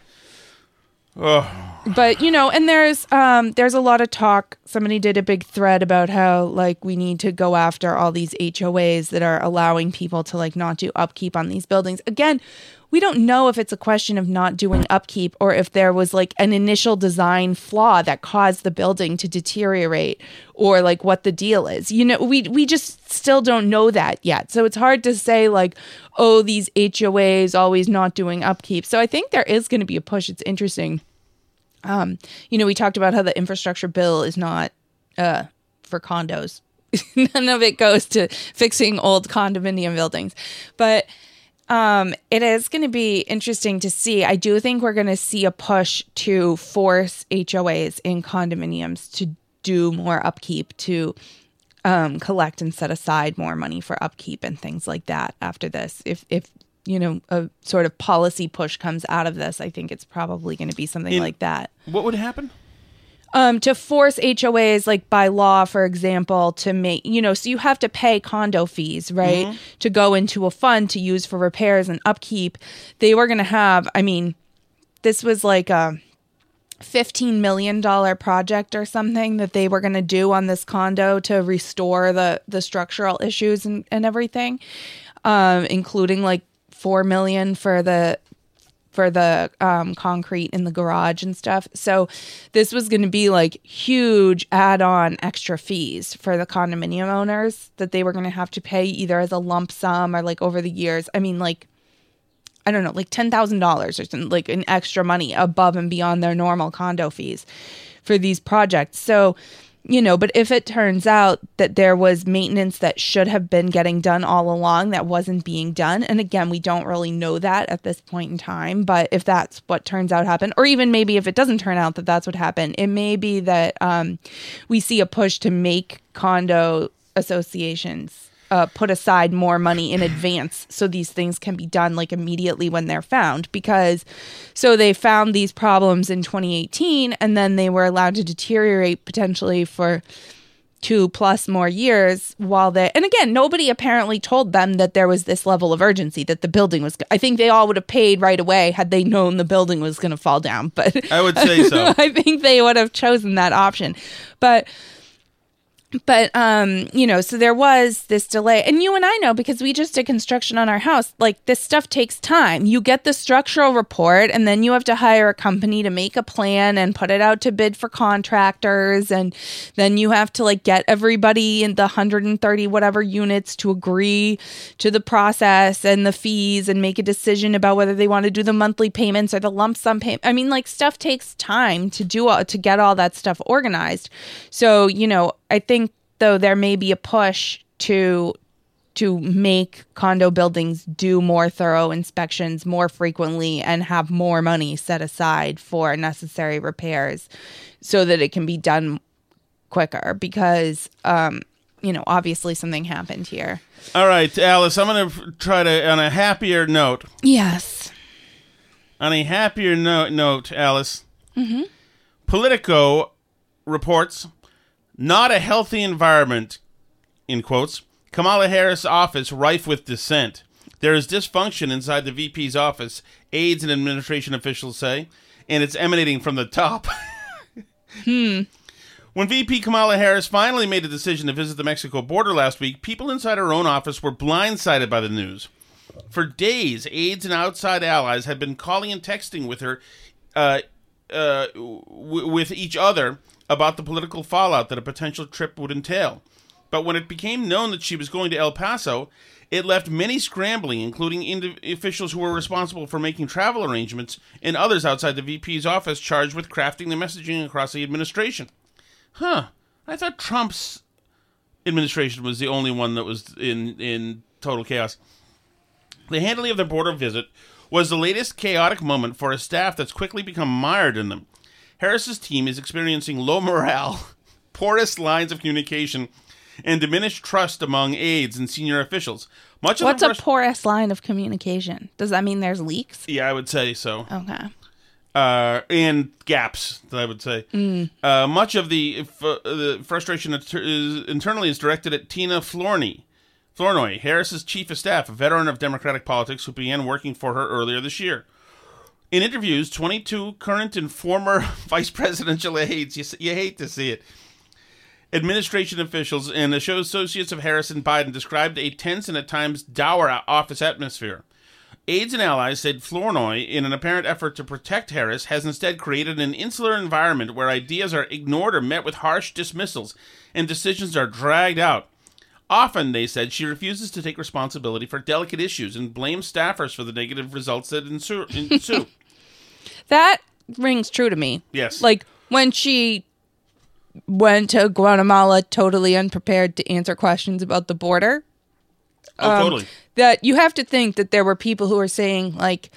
Oh, but you know and there's um there's a lot of talk. Somebody did a big thread about how like we need to go after all these HOAs that are allowing people to like not do upkeep on these buildings. Again we don't know if it's a question of not doing upkeep or if there was like an initial design flaw that caused the building to deteriorate or like what the deal is. You know, we we just still don't know that yet. So it's hard to say like, oh, these HOAs always not doing upkeep. So I think there is going to be a push. It's interesting. Um, you know, we talked about how the infrastructure bill is not uh for condos. None of it goes to fixing old condominium buildings. But um, it is going to be interesting to see. I do think we're going to see a push to force HOAs in condominiums to do more upkeep, to um, collect and set aside more money for upkeep and things like that after this. If, if, you know, a sort of policy push comes out of this, I think it's probably going to be something In- like that what would happen? Um, to force HOAs, like by law, for example, to make, you know, so you have to pay condo fees, right? Mhm. To go into a fund to use for repairs and upkeep. They were going to have, I mean, this was like a $15 million project or something that they were going to do on this condo to restore the, the structural issues and, and everything, um, including like 4 million for the for the um, concrete in the garage and stuff. So this was going to be like huge add-on extra fees for the condominium owners that they were going to have to pay either as a lump sum or like over the years. I mean, like I don't know, like ten thousand dollars or something, like an extra money above and beyond their normal condo fees for these projects. So you know, but if it turns out that there was maintenance that should have been getting done all along that wasn't being done, and again, we don't really know that at this point in time, but if that's what turns out happen, or even maybe if it doesn't turn out that that's what happened, it may be that um, we see a push to make condo associations uh, put aside more money in advance so these things can be done like immediately when they're found because so they found these problems in 2018 and then they were allowed to deteriorate potentially for two plus more years while they and again nobody apparently told them that there was this level of urgency that the building was i think they all would have paid right away had they known the building was going to fall down but I would say so. i think they would have chosen that option but but um you know so there was this delay. And you and i know because we just did construction on our house like this stuff takes time. You get the structural report and then you have to hire a company to make a plan and put it out to bid for contractors. And then you have to like get everybody in the 130 whatever units to agree to the process and the fees and make a decision about whether they want to do the monthly payments or the lump sum payment i mean like stuff takes time to do all, to get all that stuff organized. So you know i think though there may be a push to to make condo buildings do more thorough inspections more frequently and have more money set aside for necessary repairs so that it can be done quicker because um you know obviously something happened here. All right, Alice, I'm going to try to, on a happier note, yes. On a happier no- note, Alice, mm-hmm. Politico reports not a healthy environment, in quotes, Kamala Harris' office rife with dissent. There is dysfunction inside the VP's office, aides and administration officials say, and it's emanating from the top. Hmm. When VP Kamala Harris finally made a decision to visit the Mexico border last week, people inside her own office were blindsided by the news. For days, aides and outside allies had been calling and texting with her, uh, uh, w- with each other about the political fallout that a potential trip would entail. But when it became known that she was going to El Paso, it left many scrambling, including indiv- officials who were responsible for making travel arrangements and others outside the VP's office charged with crafting the messaging across the administration. Huh. I thought Trump's administration was the only one that was in, in total chaos. The handling of the border visit was the latest chaotic moment for a staff that's quickly become mired in them. Harris's team is experiencing low morale, porous lines of communication, and diminished trust among aides and senior officials. Much of What's the a porous line of communication? Does that mean there's leaks? yeah, I would say so. Okay. Uh, and gaps, I would say. Mm. Uh, much of the, f- uh, the frustration inter- is, internally is directed at Tina Flournoy. Flournoy, Harris's chief of staff, a veteran of Democratic politics who began working for her earlier this year. In interviews, 22 current and former vice presidential aides, you, you hate to see it, administration officials and the show associates of Harris and Biden described a tense and at times dour office atmosphere. Aides and allies said Flournoy, in an apparent effort to protect Harris, has instead created an insular environment where ideas are ignored or met with harsh dismissals and decisions are dragged out. Often, they said, she refuses to take responsibility for delicate issues and blames staffers for the negative results that ensue. ensue. That rings true to me. Yes. Like when she went to Guatemala totally unprepared to answer questions about the border. Oh, um, totally. That you have to think that there were people who were saying, like,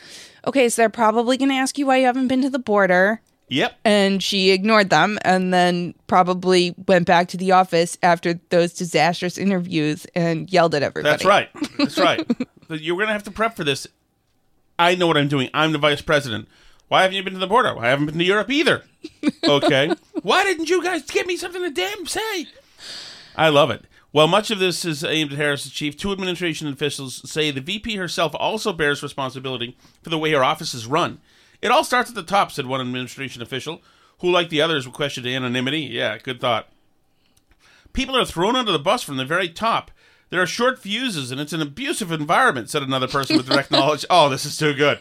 okay, so they're probably going to ask you why you haven't been to the border. Yep. And she ignored them and then probably went back to the office after those disastrous interviews and yelled at everybody. That's right. That's right. You're going to have to prep for this. I know what I'm doing. I'm the vice president. Why haven't you been to the border? I haven't been to Europe either. Okay. Why didn't you guys give me something to damn say? I love it. While much of this is aimed at Harris's chief, two administration officials say the VP herself also bears responsibility for the way her office is run. It all starts at the top, said one administration official, who, like the others, questioned anonymity. Yeah, good thought. People are thrown under the bus from the very top. There are short fuses, and it's an abusive environment," said another person with direct knowledge. Oh, this is too good.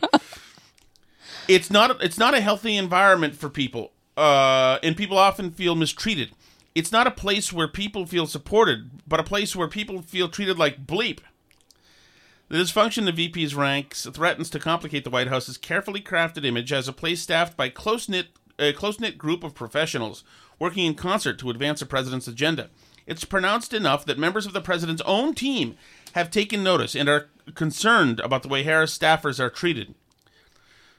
It's not. It's not a healthy environment for people, uh, and people often feel mistreated. It's not a place where people feel supported, but a place where people feel treated like bleep. The dysfunction the VP's ranks threatens to complicate the White House's carefully crafted image as a place staffed by close knit a uh, close knit group of professionals working in concert to advance the president's agenda. It's pronounced enough that members of the president's own team have taken notice and are concerned about the way Harris staffers are treated.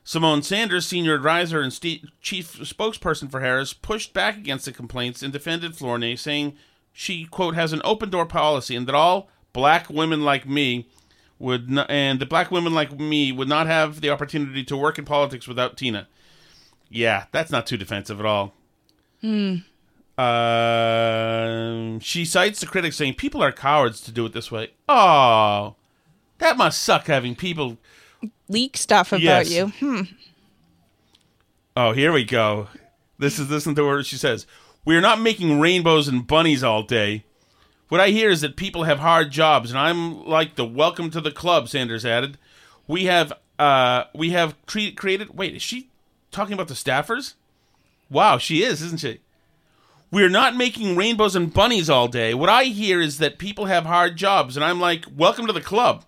Symone Sanders, senior advisor and chief spokesperson for Harris, pushed back against the complaints and defended Flournoy, saying she, quote, has an open door policy and that all black women like me would not, and the black women like me would not have the opportunity to work in politics without Tina. Yeah, that's not too defensive at all. Hmm. Um, she cites the critics saying people are cowards to do it this way. Oh, that must suck having people Leak stuff about Yes. you. Hmm. Oh, here we go. This is listen to what she says. We are not making rainbows and bunnies all day. What I hear is that people have hard jobs, and I'm like the welcome to the club. Sanders added. We have uh we have tre- created. Wait, is she talking about the staffers? Wow, she is, isn't she? We're not making rainbows and bunnies all day. What I hear is that people have hard jobs, and I'm like, welcome to the club.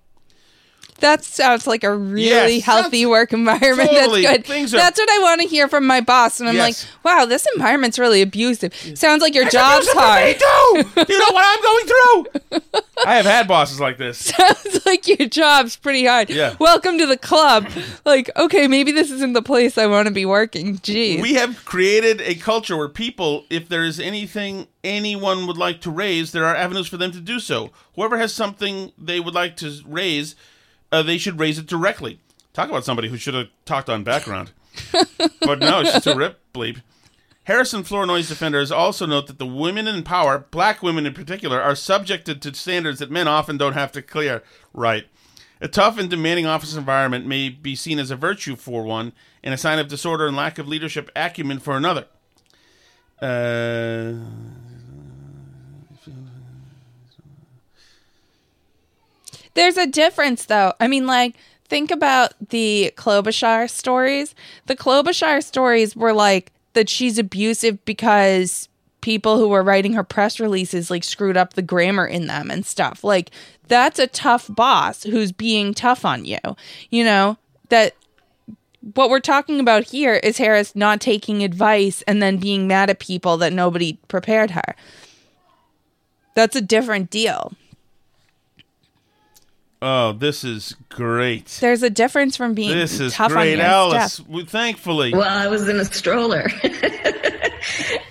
That sounds like a really Yes, healthy work environment. Totally. That's good. Things are- That's what I want to hear from my boss. And I'm Yes. like, wow, this environment's really abusive. Sounds like your job's hard. too. Do you know what I'm going through? I have had bosses like this. Sounds like your job's pretty hard. Yeah. Welcome to the club. Like, okay, maybe this isn't the place I want to be working. Jeez. We have created a culture where people, if there is anything anyone would like to raise, there are avenues for them to do so. Whoever has something they would like to raise, uh, they should raise it directly. Talk about somebody who should have talked on background. but no, it's just a rip bleep. Harris and Flournoy's defenders also note that the women in power, black women in particular, are subjected to standards that men often don't have to clear. Right. A tough and demanding office environment may be seen as a virtue for one and a sign of disorder and lack of leadership acumen for another. Uh, There's a difference, though. I mean, like, think about the Klobuchar stories. The Klobuchar stories were like that she's abusive because people who were writing her press releases like screwed up the grammar in them and stuff. Like, that's a tough boss who's being tough on you. You know, that what we're talking about here is Harris not taking advice and then being mad at people that nobody prepared her. That's a different deal. Oh, this is great. There's a difference from being This is tough great, on you. Alice. Steph. We- Thankfully, Well, I was in a stroller.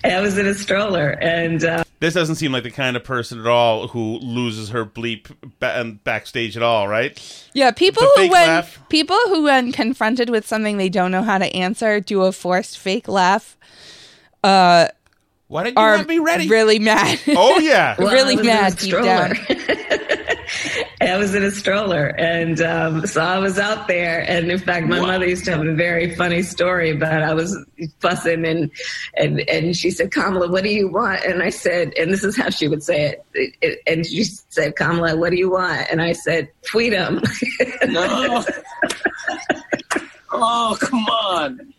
I was in a stroller, and uh, this doesn't seem like the kind of person at all who loses her bleep ba- and backstage at all, right? Yeah, people It's who when laugh. people who when confronted with something they don't know how to answer do a forced fake laugh. Uh, Why didn't you are have me ready? Really mad. Oh yeah, Well, I really was in a mad deep down. I was in a stroller, and um, so I was out there. And in fact, my mother used to have a very funny story about I was fussing, and and and she said, "Kamala, what do you want?" And I said, and this is how she would say it- and she said, "Kamala, what do you want?" And I said, "Freedom." No. oh, come on.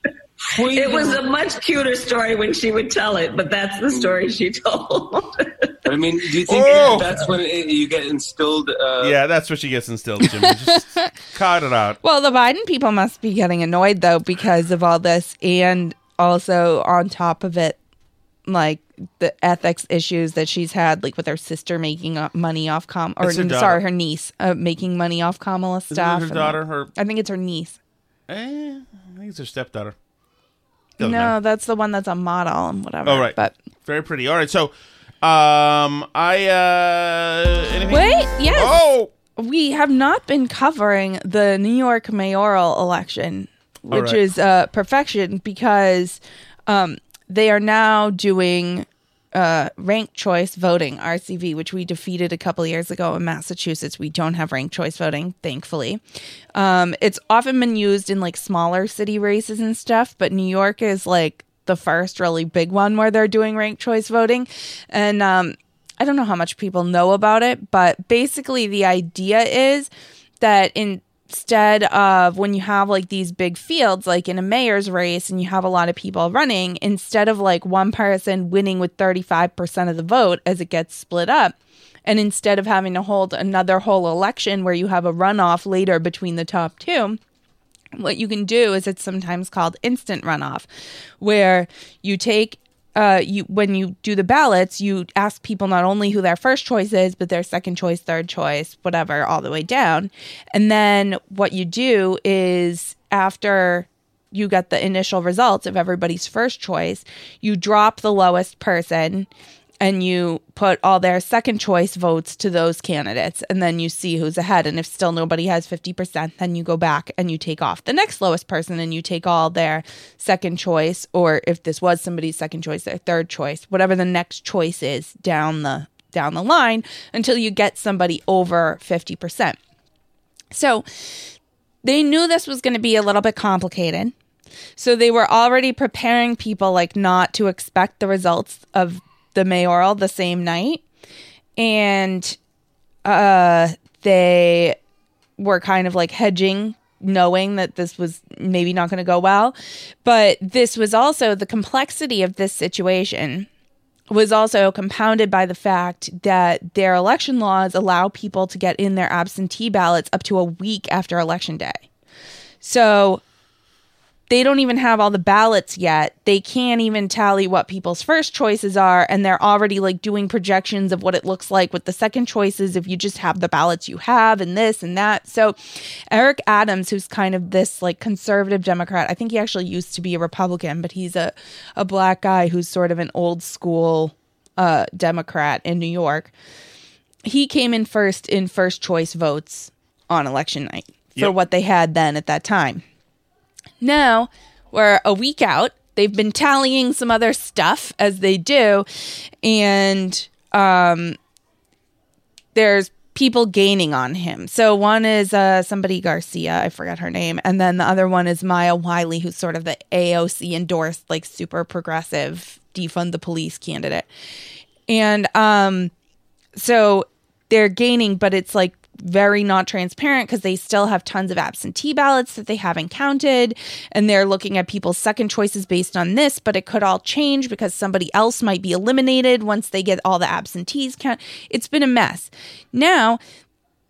It was a much cuter story when she would tell it, but that's the story she told. I mean, do you think Oh! that's when it, you get instilled? Uh, yeah, that's what she gets instilled, Jimmy. Just cut it out. Well, the Biden people must be getting annoyed though because of all this, and also on top of it, like the ethics issues that she's had, like with her sister making uh, money off Kam, or her sorry, her niece uh, making money off Kamala Isn't it stuff. her daughter? Her- I think it's her niece. Eh, I think it's her stepdaughter. No, matter. that's the one that's a model and whatever. Oh right, but very pretty. All right, so um, I uh, anything? Wait, yes. Oh, we have not been covering the New York mayoral election, which right. is uh, perfection because um, they are now doing uh, ranked choice voting, RCV, which we defeated a couple years ago in Massachusetts. We don't have ranked choice voting, thankfully. Um, it's often been used in like smaller city races and stuff, but New York is like the first really big one where they're doing ranked choice voting. And um, I don't know how much people know about it, but basically the idea is that instead of when you have like these big fields, like in a mayor's race, and you have a lot of people running, instead of like one person winning with 35% of the vote as it gets split up, and instead of having to hold another whole election where you have a runoff later between the top two, what you can do is it's sometimes called instant runoff, where you take uh, you when you do the ballots, you ask people not only who their first choice is, but their second choice, third choice, whatever, all the way down. And then what you do is after you get the initial results of everybody's first choice, you drop the lowest person and you put all their second choice votes to those candidates and then you see who's ahead. And if still nobody has 50% then you go back and you take off the next lowest person and you take all their second choice or if this was somebody's second choice their third choice whatever the next choice is down the down the line until you get somebody over 50% so they knew this was going to be a little bit complicated. So they were already preparing people like not to expect the results of the mayoral the same night. And uh they were kind of like hedging knowing that this was maybe not going to go well. But this was also the complexity of this situation was also compounded by the fact that their election laws allow people to get in their absentee ballots up to a week after election day. So they don't even have all the ballots yet. They can't even tally what people's first choices are. And they're already like doing projections of what it looks like with the second choices if you just have the ballots you have and this and that. So, Eric Adams, who's kind of this like conservative Democrat, I think he actually used to be a Republican, but he's a, a black guy who's sort of an old school uh, Democrat in New York. He came in first in first choice votes on election night for Yep. what they had then at that time. Now we're a week out. they've been tallying some other stuff as they do, and um, there's people gaining on him. So one is uh, somebody Garcia, I forgot her name, and then the other one is Maya Wiley, who's sort of the AOC endorsed, like super progressive defund the police candidate, and um, so they're gaining, but it's like very not transparent because they still have tons of absentee ballots that they haven't counted. And they're looking at people's second choices based on this but it could all change because somebody else might be eliminated once they get all the absentees count. It's been a mess. Now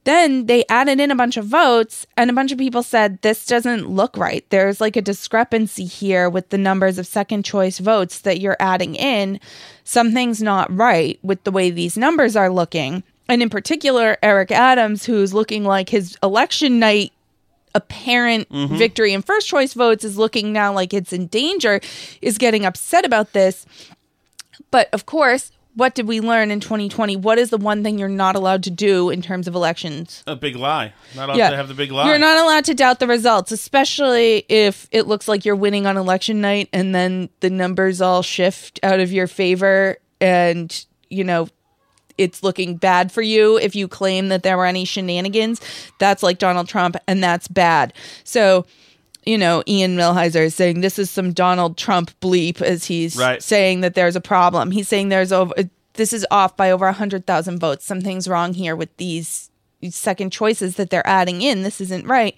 then they added in a bunch of votes and a bunch of people said this doesn't look right. There's like a discrepancy here with the numbers of second choice votes that you're adding in. Something's not right with the way these numbers are looking and in particular Eric Adams, who's looking like his election night apparent Mhm. victory in first choice votes is looking now like it's in danger, is getting upset about this. But of course, what did we learn in 2020? What is the one thing you're not allowed to do in terms of elections? A big lie. Not allowed to have the big lie. You're not allowed to doubt the results, especially if it looks like you're winning on election night and then the numbers all shift out of your favor and, you know, it's looking bad for you if you claim that there were any shenanigans. That's like Donald Trump, and that's bad. So, you know, Ian Millhiser is saying this is some Donald Trump bleep as he's Right. saying that there's a problem. He's saying there's over this is off by over 100,000 votes. Something's wrong here with these second choices that they're adding in. This isn't right.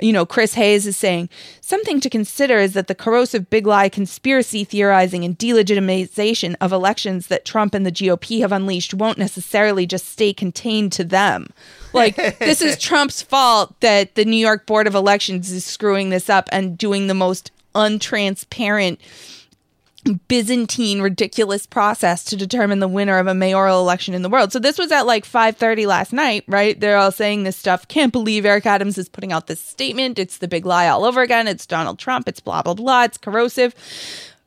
You know, Chris Hayes is saying something to consider is that the corrosive big lie conspiracy theorizing and delegitimization of elections that Trump and the GOP have unleashed won't necessarily just stay contained to them. Like, this is Trump's fault that the New York Board of Elections is screwing this up and doing the most untransparent Byzantine ridiculous process to determine the winner of a mayoral election in the world. So this was at like 5:30 last night, right? They're all saying this stuff. Can't believe Eric Adams is putting out this statement. It's the big lie all over again. It's Donald Trump. It's blah blah blah. It's corrosive.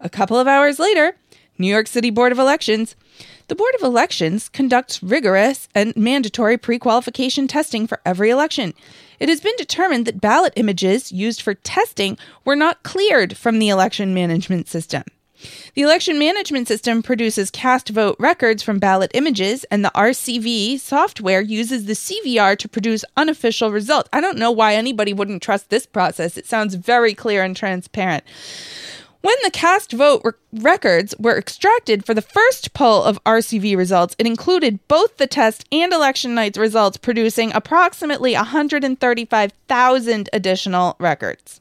A couple of hours later, New York City Board of Elections the Board of Elections conducts rigorous and mandatory pre qualification testing for every election. It has been determined that ballot images used for testing were not cleared from the election management system. The election management system produces cast vote records from ballot images, and the RCV software uses the CVR to produce unofficial results. I don't know why anybody wouldn't trust this process. It sounds very clear and transparent. When the cast vote re- records were extracted for the first poll of RCV results, it included both the test and election night's results, producing approximately 135,000 additional records.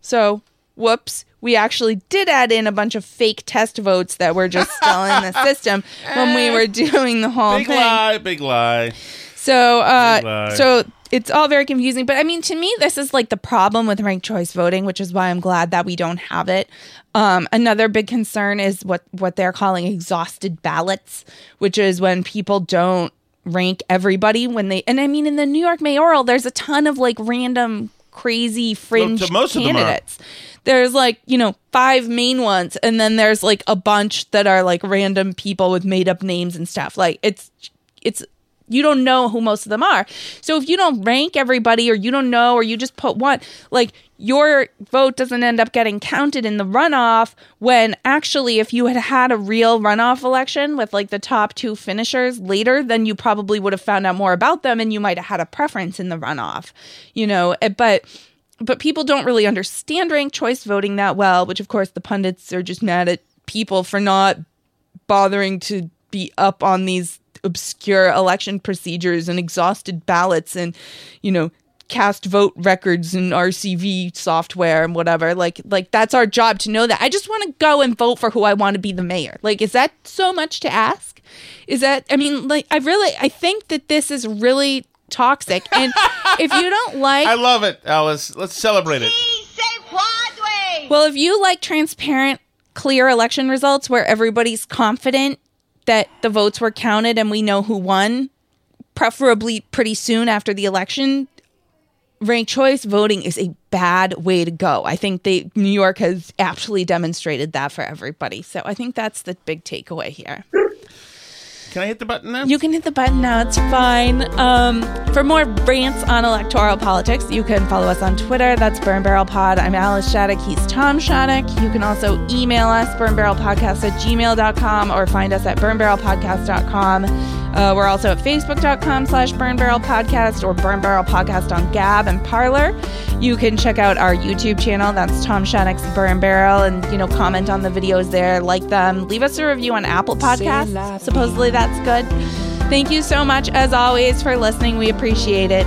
So, whoops, we actually did add in a bunch of fake test votes that were just still in the system when we were doing the whole Big thing. lie, big lie. So, Big lie. uh, so it's all very confusing. But I mean, to me, this is like the problem with ranked choice voting, which is why I'm glad that we don't have it. Um, another big concern is what what they're calling exhausted ballots, which is when people don't rank everybody when they. And I mean, in the New York mayoral, there's a ton of like random, crazy fringe so most of them are. candidates. There's like, you know, five main ones, and then there's like a bunch that are like random people with made up names and stuff. Like it's it's you don't know who most of them are. So if you don't rank everybody or you don't know or you just put one, like your vote doesn't end up getting counted in the runoff when actually if you had had a real runoff election with like the top two finishers later then you probably would have found out more about them and you might have had a preference in the runoff. You know, eh, but but people don't really understand ranked choice voting that well, which of course the pundits are just mad at people for not bothering to be up on these obscure election procedures and exhausted ballots and you know cast vote records and RCV software and whatever. Like like that's our job to know that. I just want to go and vote for who I want to be the mayor. Like is that so much to ask? Is that I mean like I really I think that this is really toxic. And if you don't like I love it, Alice. Let's celebrate it. well, if you like transparent, clear election results where everybody's confident that the votes were counted and we know who won, preferably pretty soon after the election, ranked choice voting is a bad way to go. I think they New York has absolutely demonstrated that for everybody. So I think that's the big takeaway here. Can I hit the button now? You can hit the button now. It's fine. Um, for more rants on electoral politics, you can follow us on Twitter. That's Burn Barrel Pod. I'm Alice Shattuck. He's Tom Shattuck. You can also email us, burnbarrelpodcast at gmail.com, or find us at burnbarrelpodcast.com. Uh, we're also at facebook.com slash burn barrel podcast or burn barrel podcast on Gab and Parler. You can check out our YouTube channel. That's Tom Shattuck's Burn Barrel and, you know, comment on the videos there, like them. Leave us a review on Apple Podcasts. Supposedly that's good. Thank you so much, as always, for listening. We appreciate it.